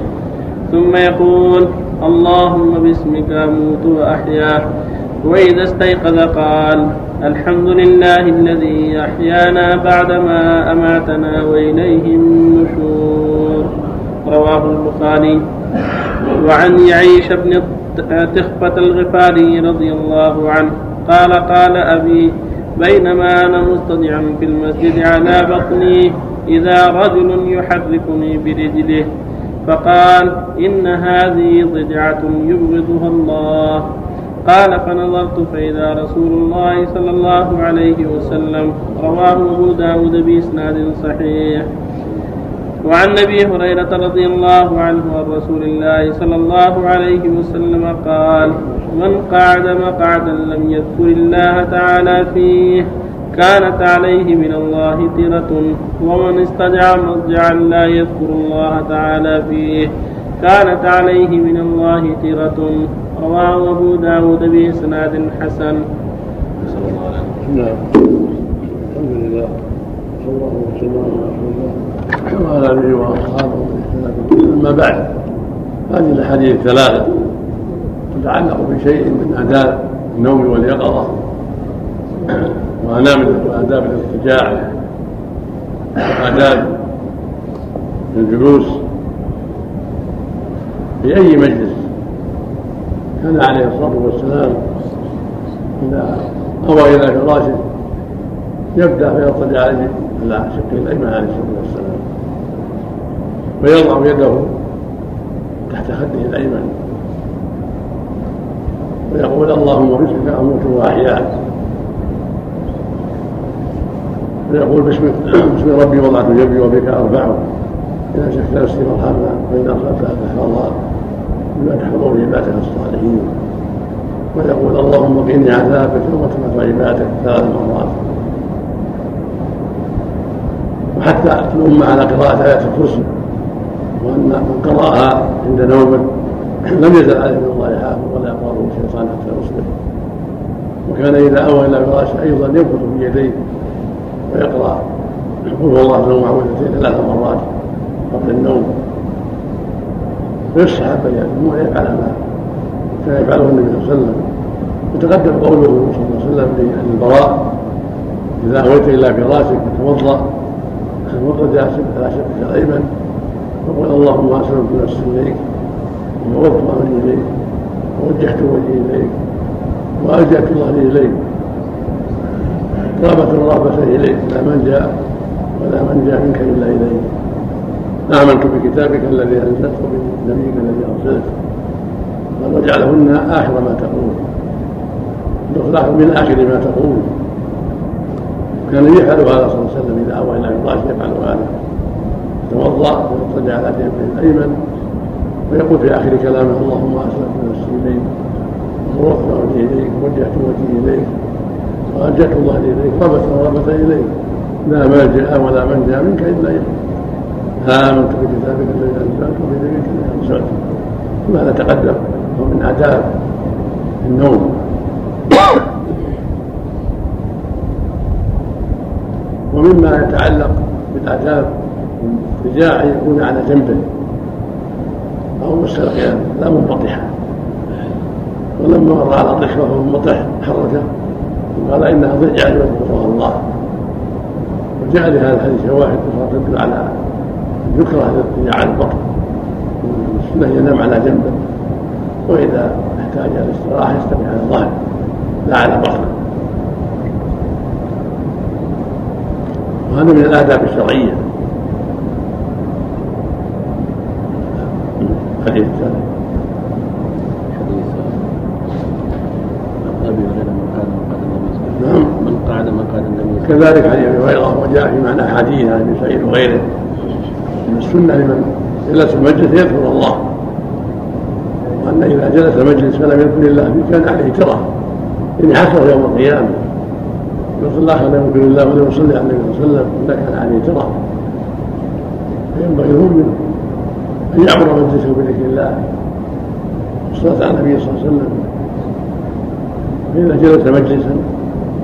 ثم يقول اللهم باسمك أموت وأحيا. وإذا استيقظ قال الحمد لله الذي أحيانا بعدما أماتنا وإليه النشور. رواه البخاري. وعن يعيش بن تخفة الغفاري رضي الله عنه. قال قال أبي بينما أنا مصطدعا في المسجد على بطني إذا رجل يحركني برجله. فقال إن هذه ضجعة يبغضها الله. قال فنظرت فإذا رسول الله صلى الله عليه وسلم رواه أبو داود بإسناد صحيح. وعن أبي هريرة رضي الله عنه عن رسول الله صلى الله عليه وسلم قال من قعد مقعدا لم يذكر الله تعالى فيه كانت عليه من الله ترة ومن استجع مضجعا لا يذكر الله تعالى فيه كانت عليه من الله ترة رواه أبو داود بإسناد حسن. نعم. الحمد لله. صلى الله وسلم على رسول الله. وعلى اله واصحابه اما بعد. هذه الأحاديث الثلاثة. تتعلق بشيء من آداب النوم واليقظة. وآداب الاضطجاع وآداب الجلوس. في أي مجلس. كان عليه الصلاة والسلام إذا أوى إلى فراشه يبدأ فيضطجع على شقه الأيمن عليه الصلاة والسلام. ويضع يده تحت خده الأيمن. ويقول اللهم باسمك أموت وأحيا. ويقول باسم باسم ربي وضعت جنبي وبك أرفعه. إذا شكت نفسي فارحمها وإذا اخذتها فاحفظها بما تحفظ عبادك الصالحين. ويقول اللهم قني عذابك وتمت عبادك ثلاث مرات وحتى الأمة على قراءة آيات الكرسي وأن من قرأها عند نومه لم يزل عليه من الله حافظ ولا يقرأه الشيطان حتى يصبح. وكان إذا أوى إلى فراشه أيضا ينفض في يديه ويقرأ. هو الله له معوذتين ثلاث مرات قبل النوم. ويستحب ان يفعل ما كان يفعله النبي صلى الله عليه وسلم. وتقدم قوله صلى الله عليه وسلم للبراء إذا أويت إلى فراشك فتوضأ وقد على شقك الايمن وقل اللهم اسلمت نفسي إليك ووضت امري إليك ووجهت وجهي إليك وألجأت ظهري إليك. رغبة الرغبة إليك لا من جاء ولا من جاء منك إلا إليك. آمنت بكتابك الذي أنزلت وبنبيك الذي أرسلت قال واجعلهن آخر ما تقول. الاخلاق من آخر ما تقول. كان يفعل هذا صلى الله عليه وسلم إذا أوى إلى فراشه يفعل هذا. يتوضأ ويضطجع على جنبه الأيمن ويقول في آخر كلامه اللهم أسلمت نفسي إليك وصرفت وجهي إليك ووجهت وجهي إليك وألجأت الله إليك ربت وربت إليك. لا ملجا ولا منجا منك إلا اليك امنت بكتابك الذي انزلت وبنبيك الذي ارسلت ثم هذا تقدم؟ هو من آداب النوم. ومما يتعلق بالآداب الرجاع يكون على جنبه. أو مستلقيا لا منبطحا ولما مر على الركبة وهو منبطح حركه قال إنها ضجعة يذكرها الله. وجاء لهذا الحديث شواهد أخرى تدل على يكره الاضطجاع على البطن. السنة ينام على جنبه. وإذا احتاج إلى الاستراحة يستمع على الظهر لا على بطنه. وهذا من الآداب الشرعية. حديث الثاني حديث هريرة من قال مقعد النبي نعم. من قعد مقعد النبي كذلك عن ابي هريره وجاء في معنى حديث عن ابي سعيد وغيره. من السنة لمن جلس المجلس يذكر الله. وأن إذا جلس المجلس فلم يذكر الله فيه كان عليه ترى إن حصل يوم القيامة. الله لا يذكر الله ولا يصلي على النبي صلى الله عليه وسلم اذا كان عليه ترى. فينبغي المؤمن أن يعمر مجلسه بذكر الله. والصلاه على النبي صلى الله عليه وسلم. فاذا جلس مجلسا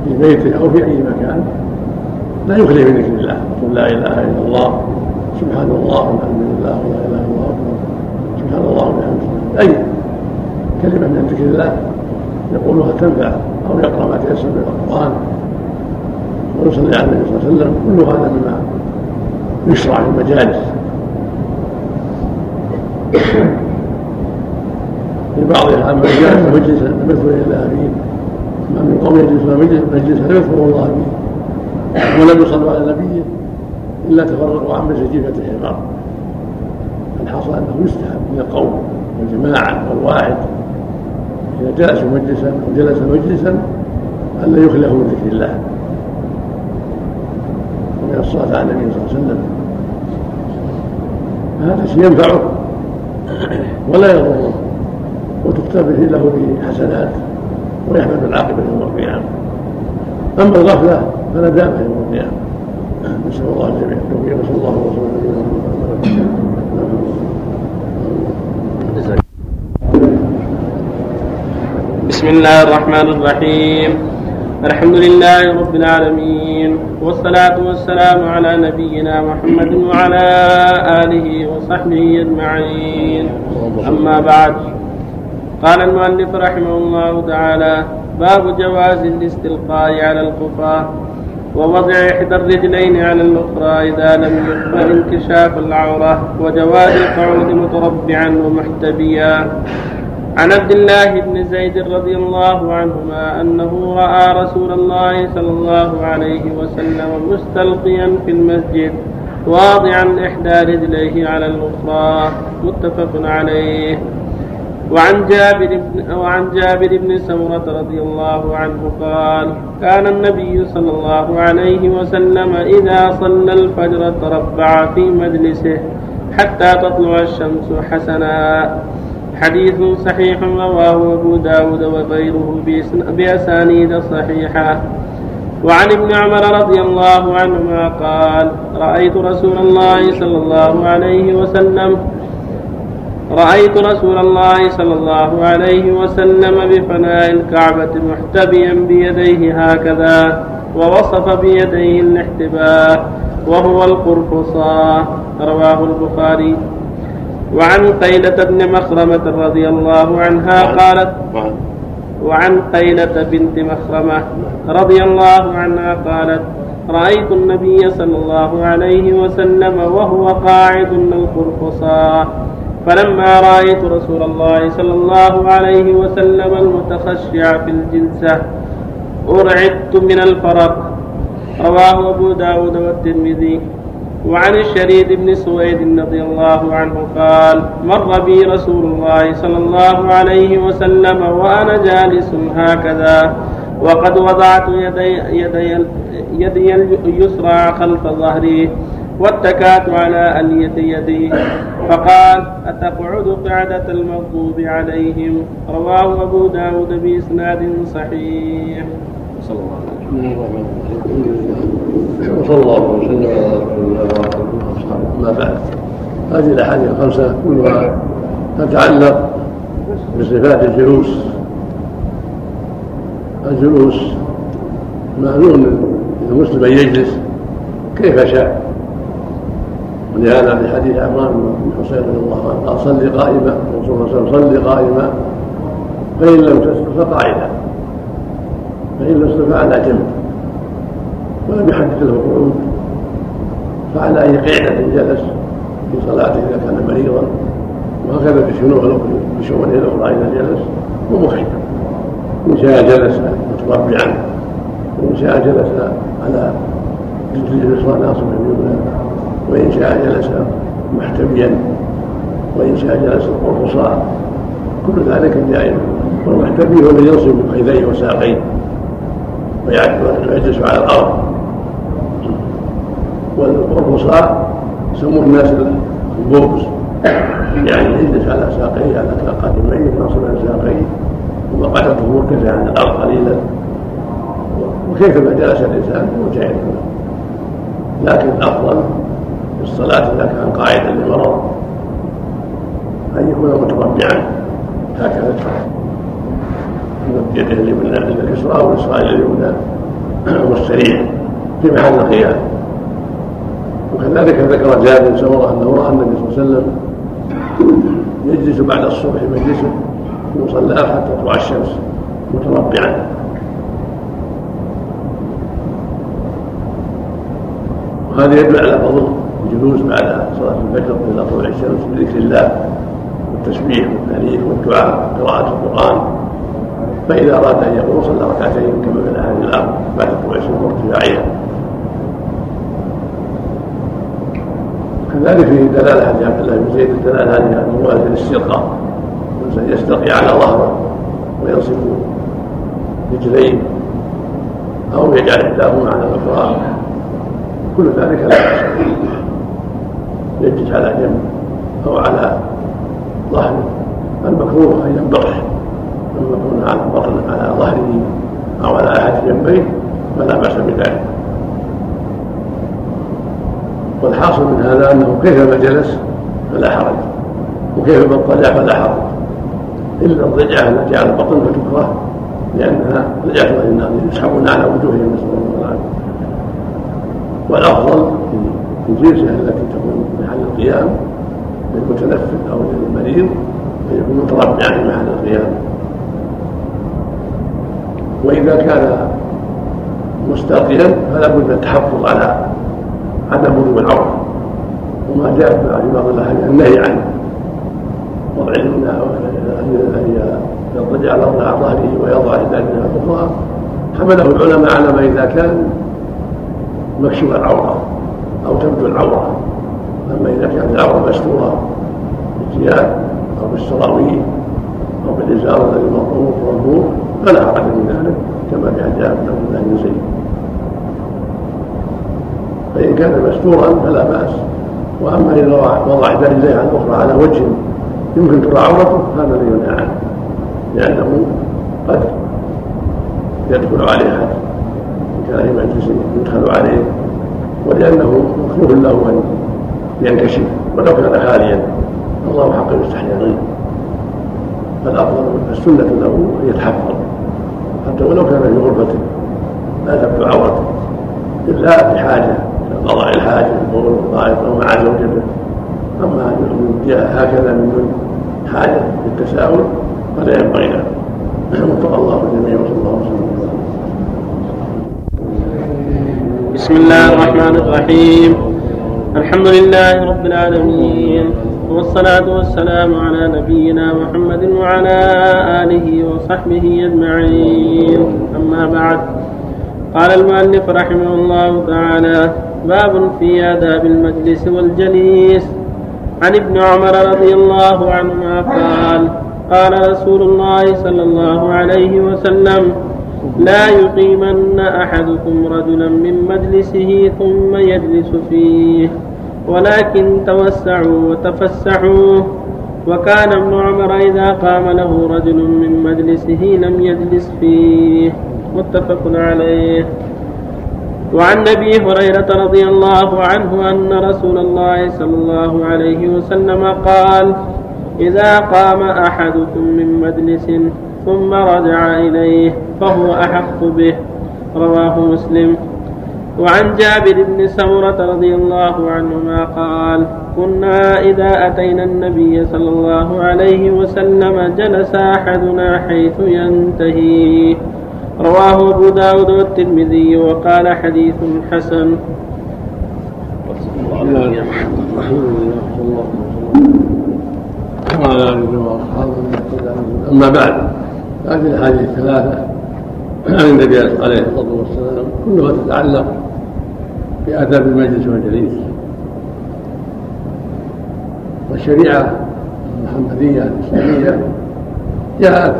في بيته أو في أي مكان لا يخلي من ذكر الله. يقول لا إله إلا الله سبحان الله والحمد لله ولا إله إلا الله سبحان الله وبحمده أي كلمة من ذكر الله يقولها تنفع أو يقرأ ما تيسر من القرآن. ويصلي على النبي صلى الله عليه وسلم كل هذا مما يشرع في المجالس. لبعضها من جلس مجلسا لم يذكر الا فيه ما من قوم يجلسون مجلسا لم يذكروا الله فيه ولم يصلوا على نبيه إلا تفرقوا عن مسجفه الحمار. الحصل أنه يستحب من القوم والجماعة والواحد إذا جلسوا مجلسا أو جلس مجلسا الا يخلفوا من ذكر الله. ومن الصلاه على النبي صلى الله عليه وسلم. هذا شيء ينفعه. ولا يضره. وتكتب له به حسنات ويحمد العاقبة يوم القيامة. أما الغفلة فلا دام يوم القيامة. نسأل الله الجميع التوفيق. نسال الله وسلم بسم الله الرحمن الرحيم. الحمد لله رب العالمين والصلاة والسلام على نبينا محمد وعلى آله وصحبه أجمعين. أما بعد قال المؤلف رحمه الله تعالى باب جواز الاستلقاء على الخفاة ووضع إحدى الرجلين على الأخرى إذا لم يقبل انكشاف العورة وجواز القعود متربعا ومحتبيا. عن عبد الله بن زيد رضي الله عنهما أنه رأى رسول الله صلى الله عليه وسلم مستلقيا في المسجد واضعا إحدى رجليه على الأخرى متفق عليه. وعن جابر بن وعن جابر بن سمرة رضي الله عنه قال: كان النبي صلى الله عليه وسلم إذا صلى الفجر تربع في مجلسه حتى تطلع الشمس حسنا. حديث صحيح رواه أبو داود وغيره بأسانيد صحيحة وعن ابن عمر رضي الله عنهما قال رأيت رسول الله صلى الله عليه وسلم رأيت رسول الله صلى الله عليه وسلم بفناء الكعبة محتبيا بيديه هكذا ووصف بيديه الاحتباء وهو القرفصاء رواه البخاري. وعن قيلة بن مخرمة رضي الله عنها قالت وعن قيلة بنت مخرمة رضي الله عنها قالت رأيت النبي صلى الله عليه وسلم وهو قاعد القرفصاء فلما رأيت رسول الله صلى الله عليه وسلم المتخشع في الجلسة أرعدت من الفرق. رواه أبو داود والترمذي. وعن الشريد بن سويد رضي الله عنه قال مر بي رسول الله صلى الله عليه وسلم وأنا جالس هكذا وقد وضعت يدي, يدي, يدي اليسرى خلف ظهري واتكأت على ألية يدي فقال أتقعد قعدة المغضوب عليهم؟ رواه أبو داود بإسناد صحيح. صلى الله عليه وسلم. وصلى الله وسلم على رسول الله وعلى اله واصحابه اما بعد. هذه الأحاديث الخمسة كلها تتعلق بصفات الجلوس. الجلوس معلوم المسلم ان يجلس. كيف شاء؟ ولهذا في حديث عمران بن حسين رضي الله عنه قال صل قائما. الرسول صلى الله عليه وسلم صل قائما. فإن لم تستطع فقاعدا فإن لم تستطع فعلى جنب. ولم يحدد له القعود فعلى اي قعده جلس في صلاته إذا كان مريضا. وهكذا في شؤونه في شؤونه الاخرى اذا جلس ومخير إن شاء جلس متربعا. وإن شاء جلس على رجله اليسرى ناصبا اليمنى وإن شاء جلس محتبيا. وإن شاء جلس قرفصا. كل ذلك جائز والمحتبي هو الذي ينصب فخذيه وساقيه. ويجلس على الأرض. والرصاع يسموه الناس البوكس يعني يجلس على ساقيه على قدميه على ساقيه. ومقعدته مركزه عن الأرض قليلا. وكيفما جلس الإنسان هو جائز لكن الأفضل في الصلاة اذا كان قاعدا لمرض أن يكون متربعا. هكذا. يمد يده اليمنى إلى اليسرى واليسرى إلى اليمنى والسريع في محل القيام وكذلك ذكر جابر بن سمرة أنه رأى النبي صلى الله عليه وسلم يجلس بعد الصبح مجلسه في مصلاه حتى تطلع الشمس متربعا. وهذا يدل على فضل الجلوس بعد صلاة الفجر إلى طلوع الشمس بذكر الله والتسبيح والتهليل والدعاء وقراءه القرآن. فإذا أراد أن يقول صلى ركعتين كما في الاحاديث الاربع بعد طلوع الشمس وارتفاعها كذلك في دلالة حديث عبد الله بن زيد الدلالة هذه على جواز الاستلقاء الانسان يستلقي على ظهره وينصب رجليه أو يجعل إحداهما على الأخرى. كل ذلك لا باس يجلس على جنب أو على ظهره المكروه أن ينبطح يكون على على ظهره أو على احد جنبيه فلا باس بذلك والحاصل من هذا انه كيفما جلس فلا حرج وكيفما اضطجع فلا حرج الا الضجعه التي على البطن فتكره لانها ضجعه الناس يسحبون على وجوههم نسال الله العافيه والافضل في الجلسه التي تكون محل القيام للمتنفس أو للمريض يكون متربعا في محل القيام وإذا كان مستلقيا فلا بد من التحفظ على عدم وجوب العوره وما جاء في بعض الأحاديث النهي عنه وضع ان يضطجع على ظهره ويضع يديه الأخرى. حمله العلماء على ما إذا كان مكشوف العورة أو تبدو العورة. أما إذا كانت العورة مستورة بالثياب أو بالسراويل أو بالازار الذي مطروح مربوط فلا حرج من ذلك كما في عبد الله بن زيد. فإن كان مستورا فلا بأس. وأما إذا وضع رجليه على الأخرى على وجه يمكن ترى عورته هذا لا ينهى عنه لأنه قد يدخل عليه أحد كان في مجلس يدخل عليه ولأنه مكروه له أن ينكشف ولو كان خاليا. الله حق يستحيا غيره فالأفضل السنة له أن يتحفظ. حتى ولو كان في غرفته لا تبدو عورته إلا بحاجة قضاء الحاجة البول والغائط أو مع زوجته أما أن هكذا من دون حاجة للتساؤل فلا ينبغي له. وفق الله الجميع وصلى الله وسلم. بسم الله الرحمن الرحيم. الحمد لله رب العالمين والصلاة والسلام على نبينا محمد وعلى آله وصحبه أجمعين. أما بعد قال المؤلف رحمه الله تعالى باب في آداب المجلس والجليس. عن ابن عمر رضي الله عنهما قال قال رسول الله صلى الله عليه وسلم لا يقيمن أحدكم رجلا من مجلسه ثم يجلس فيه. ولكن توسعوا وتفسحوا وكان ابن عمر إذا قام له رجل من مجلسه لم يجلس فيه. متفق عليه. وعن أبي هريرة رضي الله عنه أن رسول الله صلى الله عليه وسلم قال إذا قام أحدكم من مجلس ثم رجع إليه فهو أحق به. رواه مسلم. وعن جابر بن سمرة رضي الله عنهما قال كنا إذا أتينا النبي صلى الله عليه وسلم جلس أحدنا حيث ينتهي. رواه أبو داود والترمذي وقال حديث حسن. أما بعد هذه الأحاديث الثلاثة عن النبي عليه الصلاة والسلام كلها تتعلق بآداب المجلس والجليس. والشريعة المحمدية الإسلامية جاءت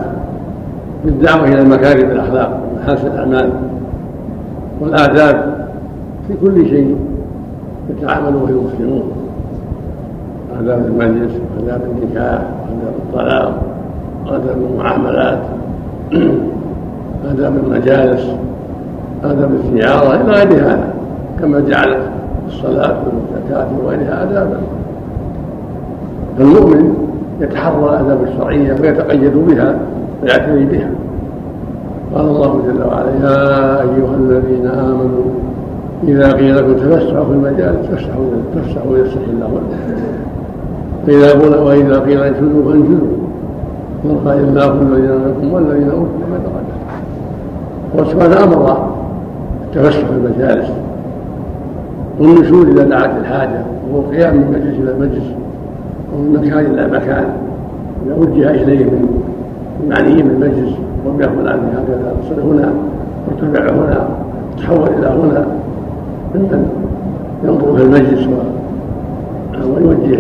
بالدعوة إلى مكارم الأخلاق ومحاسن الأعمال والآداب في كل شيء يتعامل به المسلمون آداب المجلس وآداب النكاح وآداب الطلاق وآداب المعاملات [clears throat] آداب المجالس آداب الزيارة إلى غير هذا. كما جعلت الصلاة والزكاة وغيرها آدابا فالمؤمن يتحرى الآداب الشرعية ويتقيد بها ويعتني بها. قال الله جل وعلا يا أيها الذين آمنوا إذا قيل لكم تفسحوا في المجالس فافسحوا تفسحوا يفسح الله لكم فإذا قيل وإذا قيل انشزوا فانشزوا يرفع الله الذين منكم والذين أوتوا ما تقدم وسبحانه أمر التفسح في المجالس. والنشور إذا دعت الحاجة وهو القيام من مجلس إلى مجلس ومن مكان إلى مكان. إذا وجه إليه من المعنيين بالمجلس وهم يقول عنه هكذا صل هنا وارتفع هنا تحول إلى هنا. ممن ينظر في المجلس ويوجه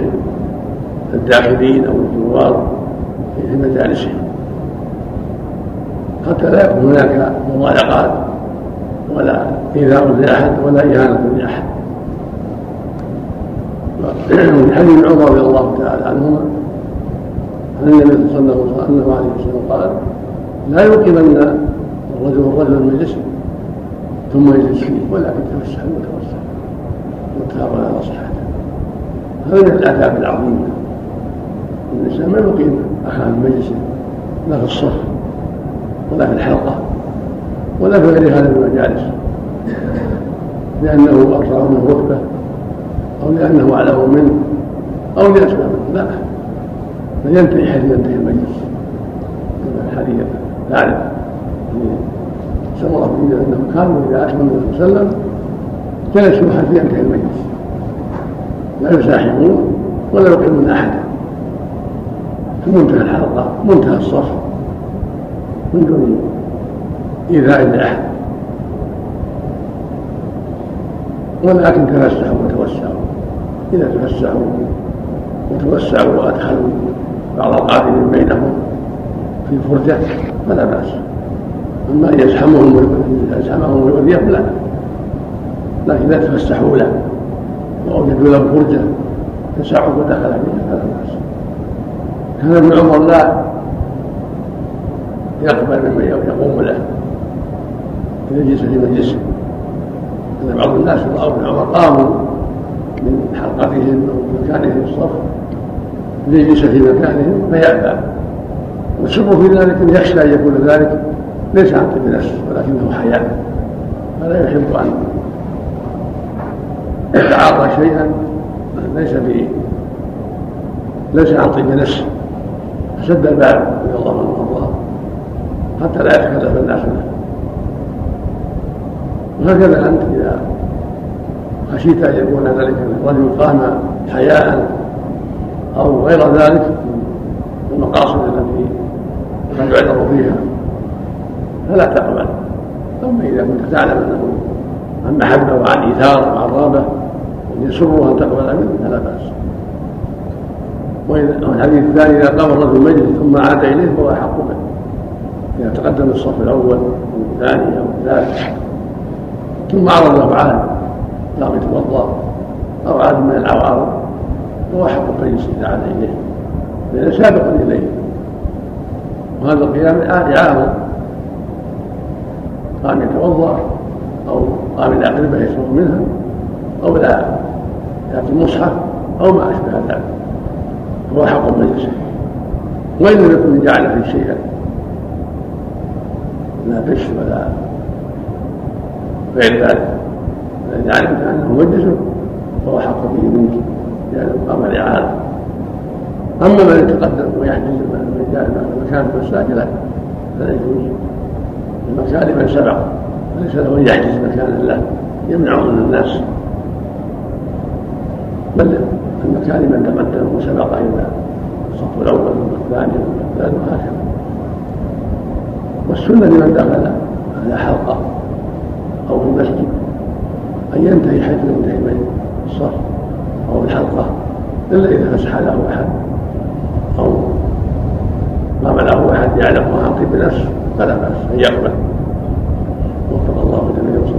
الداخلين أو الزوار في مجالسهم. حتى لا يكون هناك مضايقات ولا إيذاء لأحد ولا إهانة لأحد. من حديث عمر رضي الله تعالى عنهما عن النبي صلى الله عليه وسلم قال لا يقيمن الرجل الرجل المجلس ثم يجلس فيه ولكن تفسح وتوسع متفق على صحته هذا من الآداب العظيمة. الإنسان ما يقيم من مجلسه لا في الصف ولا في الحلقة ولا في غير هذه المجالس لأنه أرفع منه رتبة. أو لأنه أعلم منه أو لأسباب لا. بل ينتهي حيث ينتهي المجلس. كما الحديث تعرف سمر في أنهم كانوا إذا أتوا النبي صلى الله عليه وسلم جلسوا حتى ينتهي المجلس. لا يزاحمون ولا يقيمون أحدا. في منتهى الحلقة منتهى الصف من دون إيذاء لأحد ولكن وتوسعوا إذا تفسحوا وتوسعوا وأدخلوا بعض القائلين بينهم في فرجة فلا بأس. أما أن يزحمهم يزحمهم ويؤذيهم لا. لكن لا تفسحوا له وأوجدوا له فرجة تسعه ودخل فيها فلا بأس. كان ابن عمر لا يقبل ممن يقوم له. إذا جلس في مجلسه بعض الناس رأوا ابن عمر قاموا من حلقتهم من مكانهم الصف ليجلس في مكانهم فيأبى. والسر في ذلك أن يخشى أن يكون ذلك ليس عن طيب نفس ولكنه حياء فلا يحب أن يتعاطى شيئا ليس به ليس عن طيب نفس فسد الباب رضي الله عنه وارضاه حتى لا يتكلف الناس له وهكذا أنت إذا خشيت أن يكون ذلك الرجل قام حياء أو غير ذلك من المقاصد التي قد يعذر فيها. فلا تقبل. اما إذا كنت تعلم أنه عن محبه وعن ايثار وعن رغبه يسره أن تقبل منه فلا بأس. والحديث الثاني إذا قام الرجل مجلس ثم عاد إليه فهو احق به إذا تقدم الصف الأول أو الثاني أو الثالث. ثم عرض له قام يتوضا أو عاد من العوارض فهو احق المجلس إذا عاد إليه. لأنه سابق إليه. وهذا القيام اعاده قام يتوضأ أو قام إلى قربه يشرب منها أو لا. يأتي المصحف أو ما أشبه ذلك. هو حق المجلس وان لم يكن جعل فيه شيئا؟ لا غش ولا غير ذلك. اذا علمت انه مجلس فهو حق به منك. لأنه قام الاعاده أما من يتقدم ويحجز من جاء مكان في المساجد لا. يجوز. المكان لمن سبق فليس له أن يحجز مكانا له يمنعه من الناس. بل المكان لمن تقدم وسبق إلى الصف الأول والثاني والثالث وهكذا. والسنة لمن دخل على حلقة أو في المسجد. أن ينتهي حيث ينتهي بين الصف أو الحلقة إلا إذا فسح له أحد أو قام له أحد يعلم عن طيب نفسه فلا بأس أن يقبل. وفق الله الله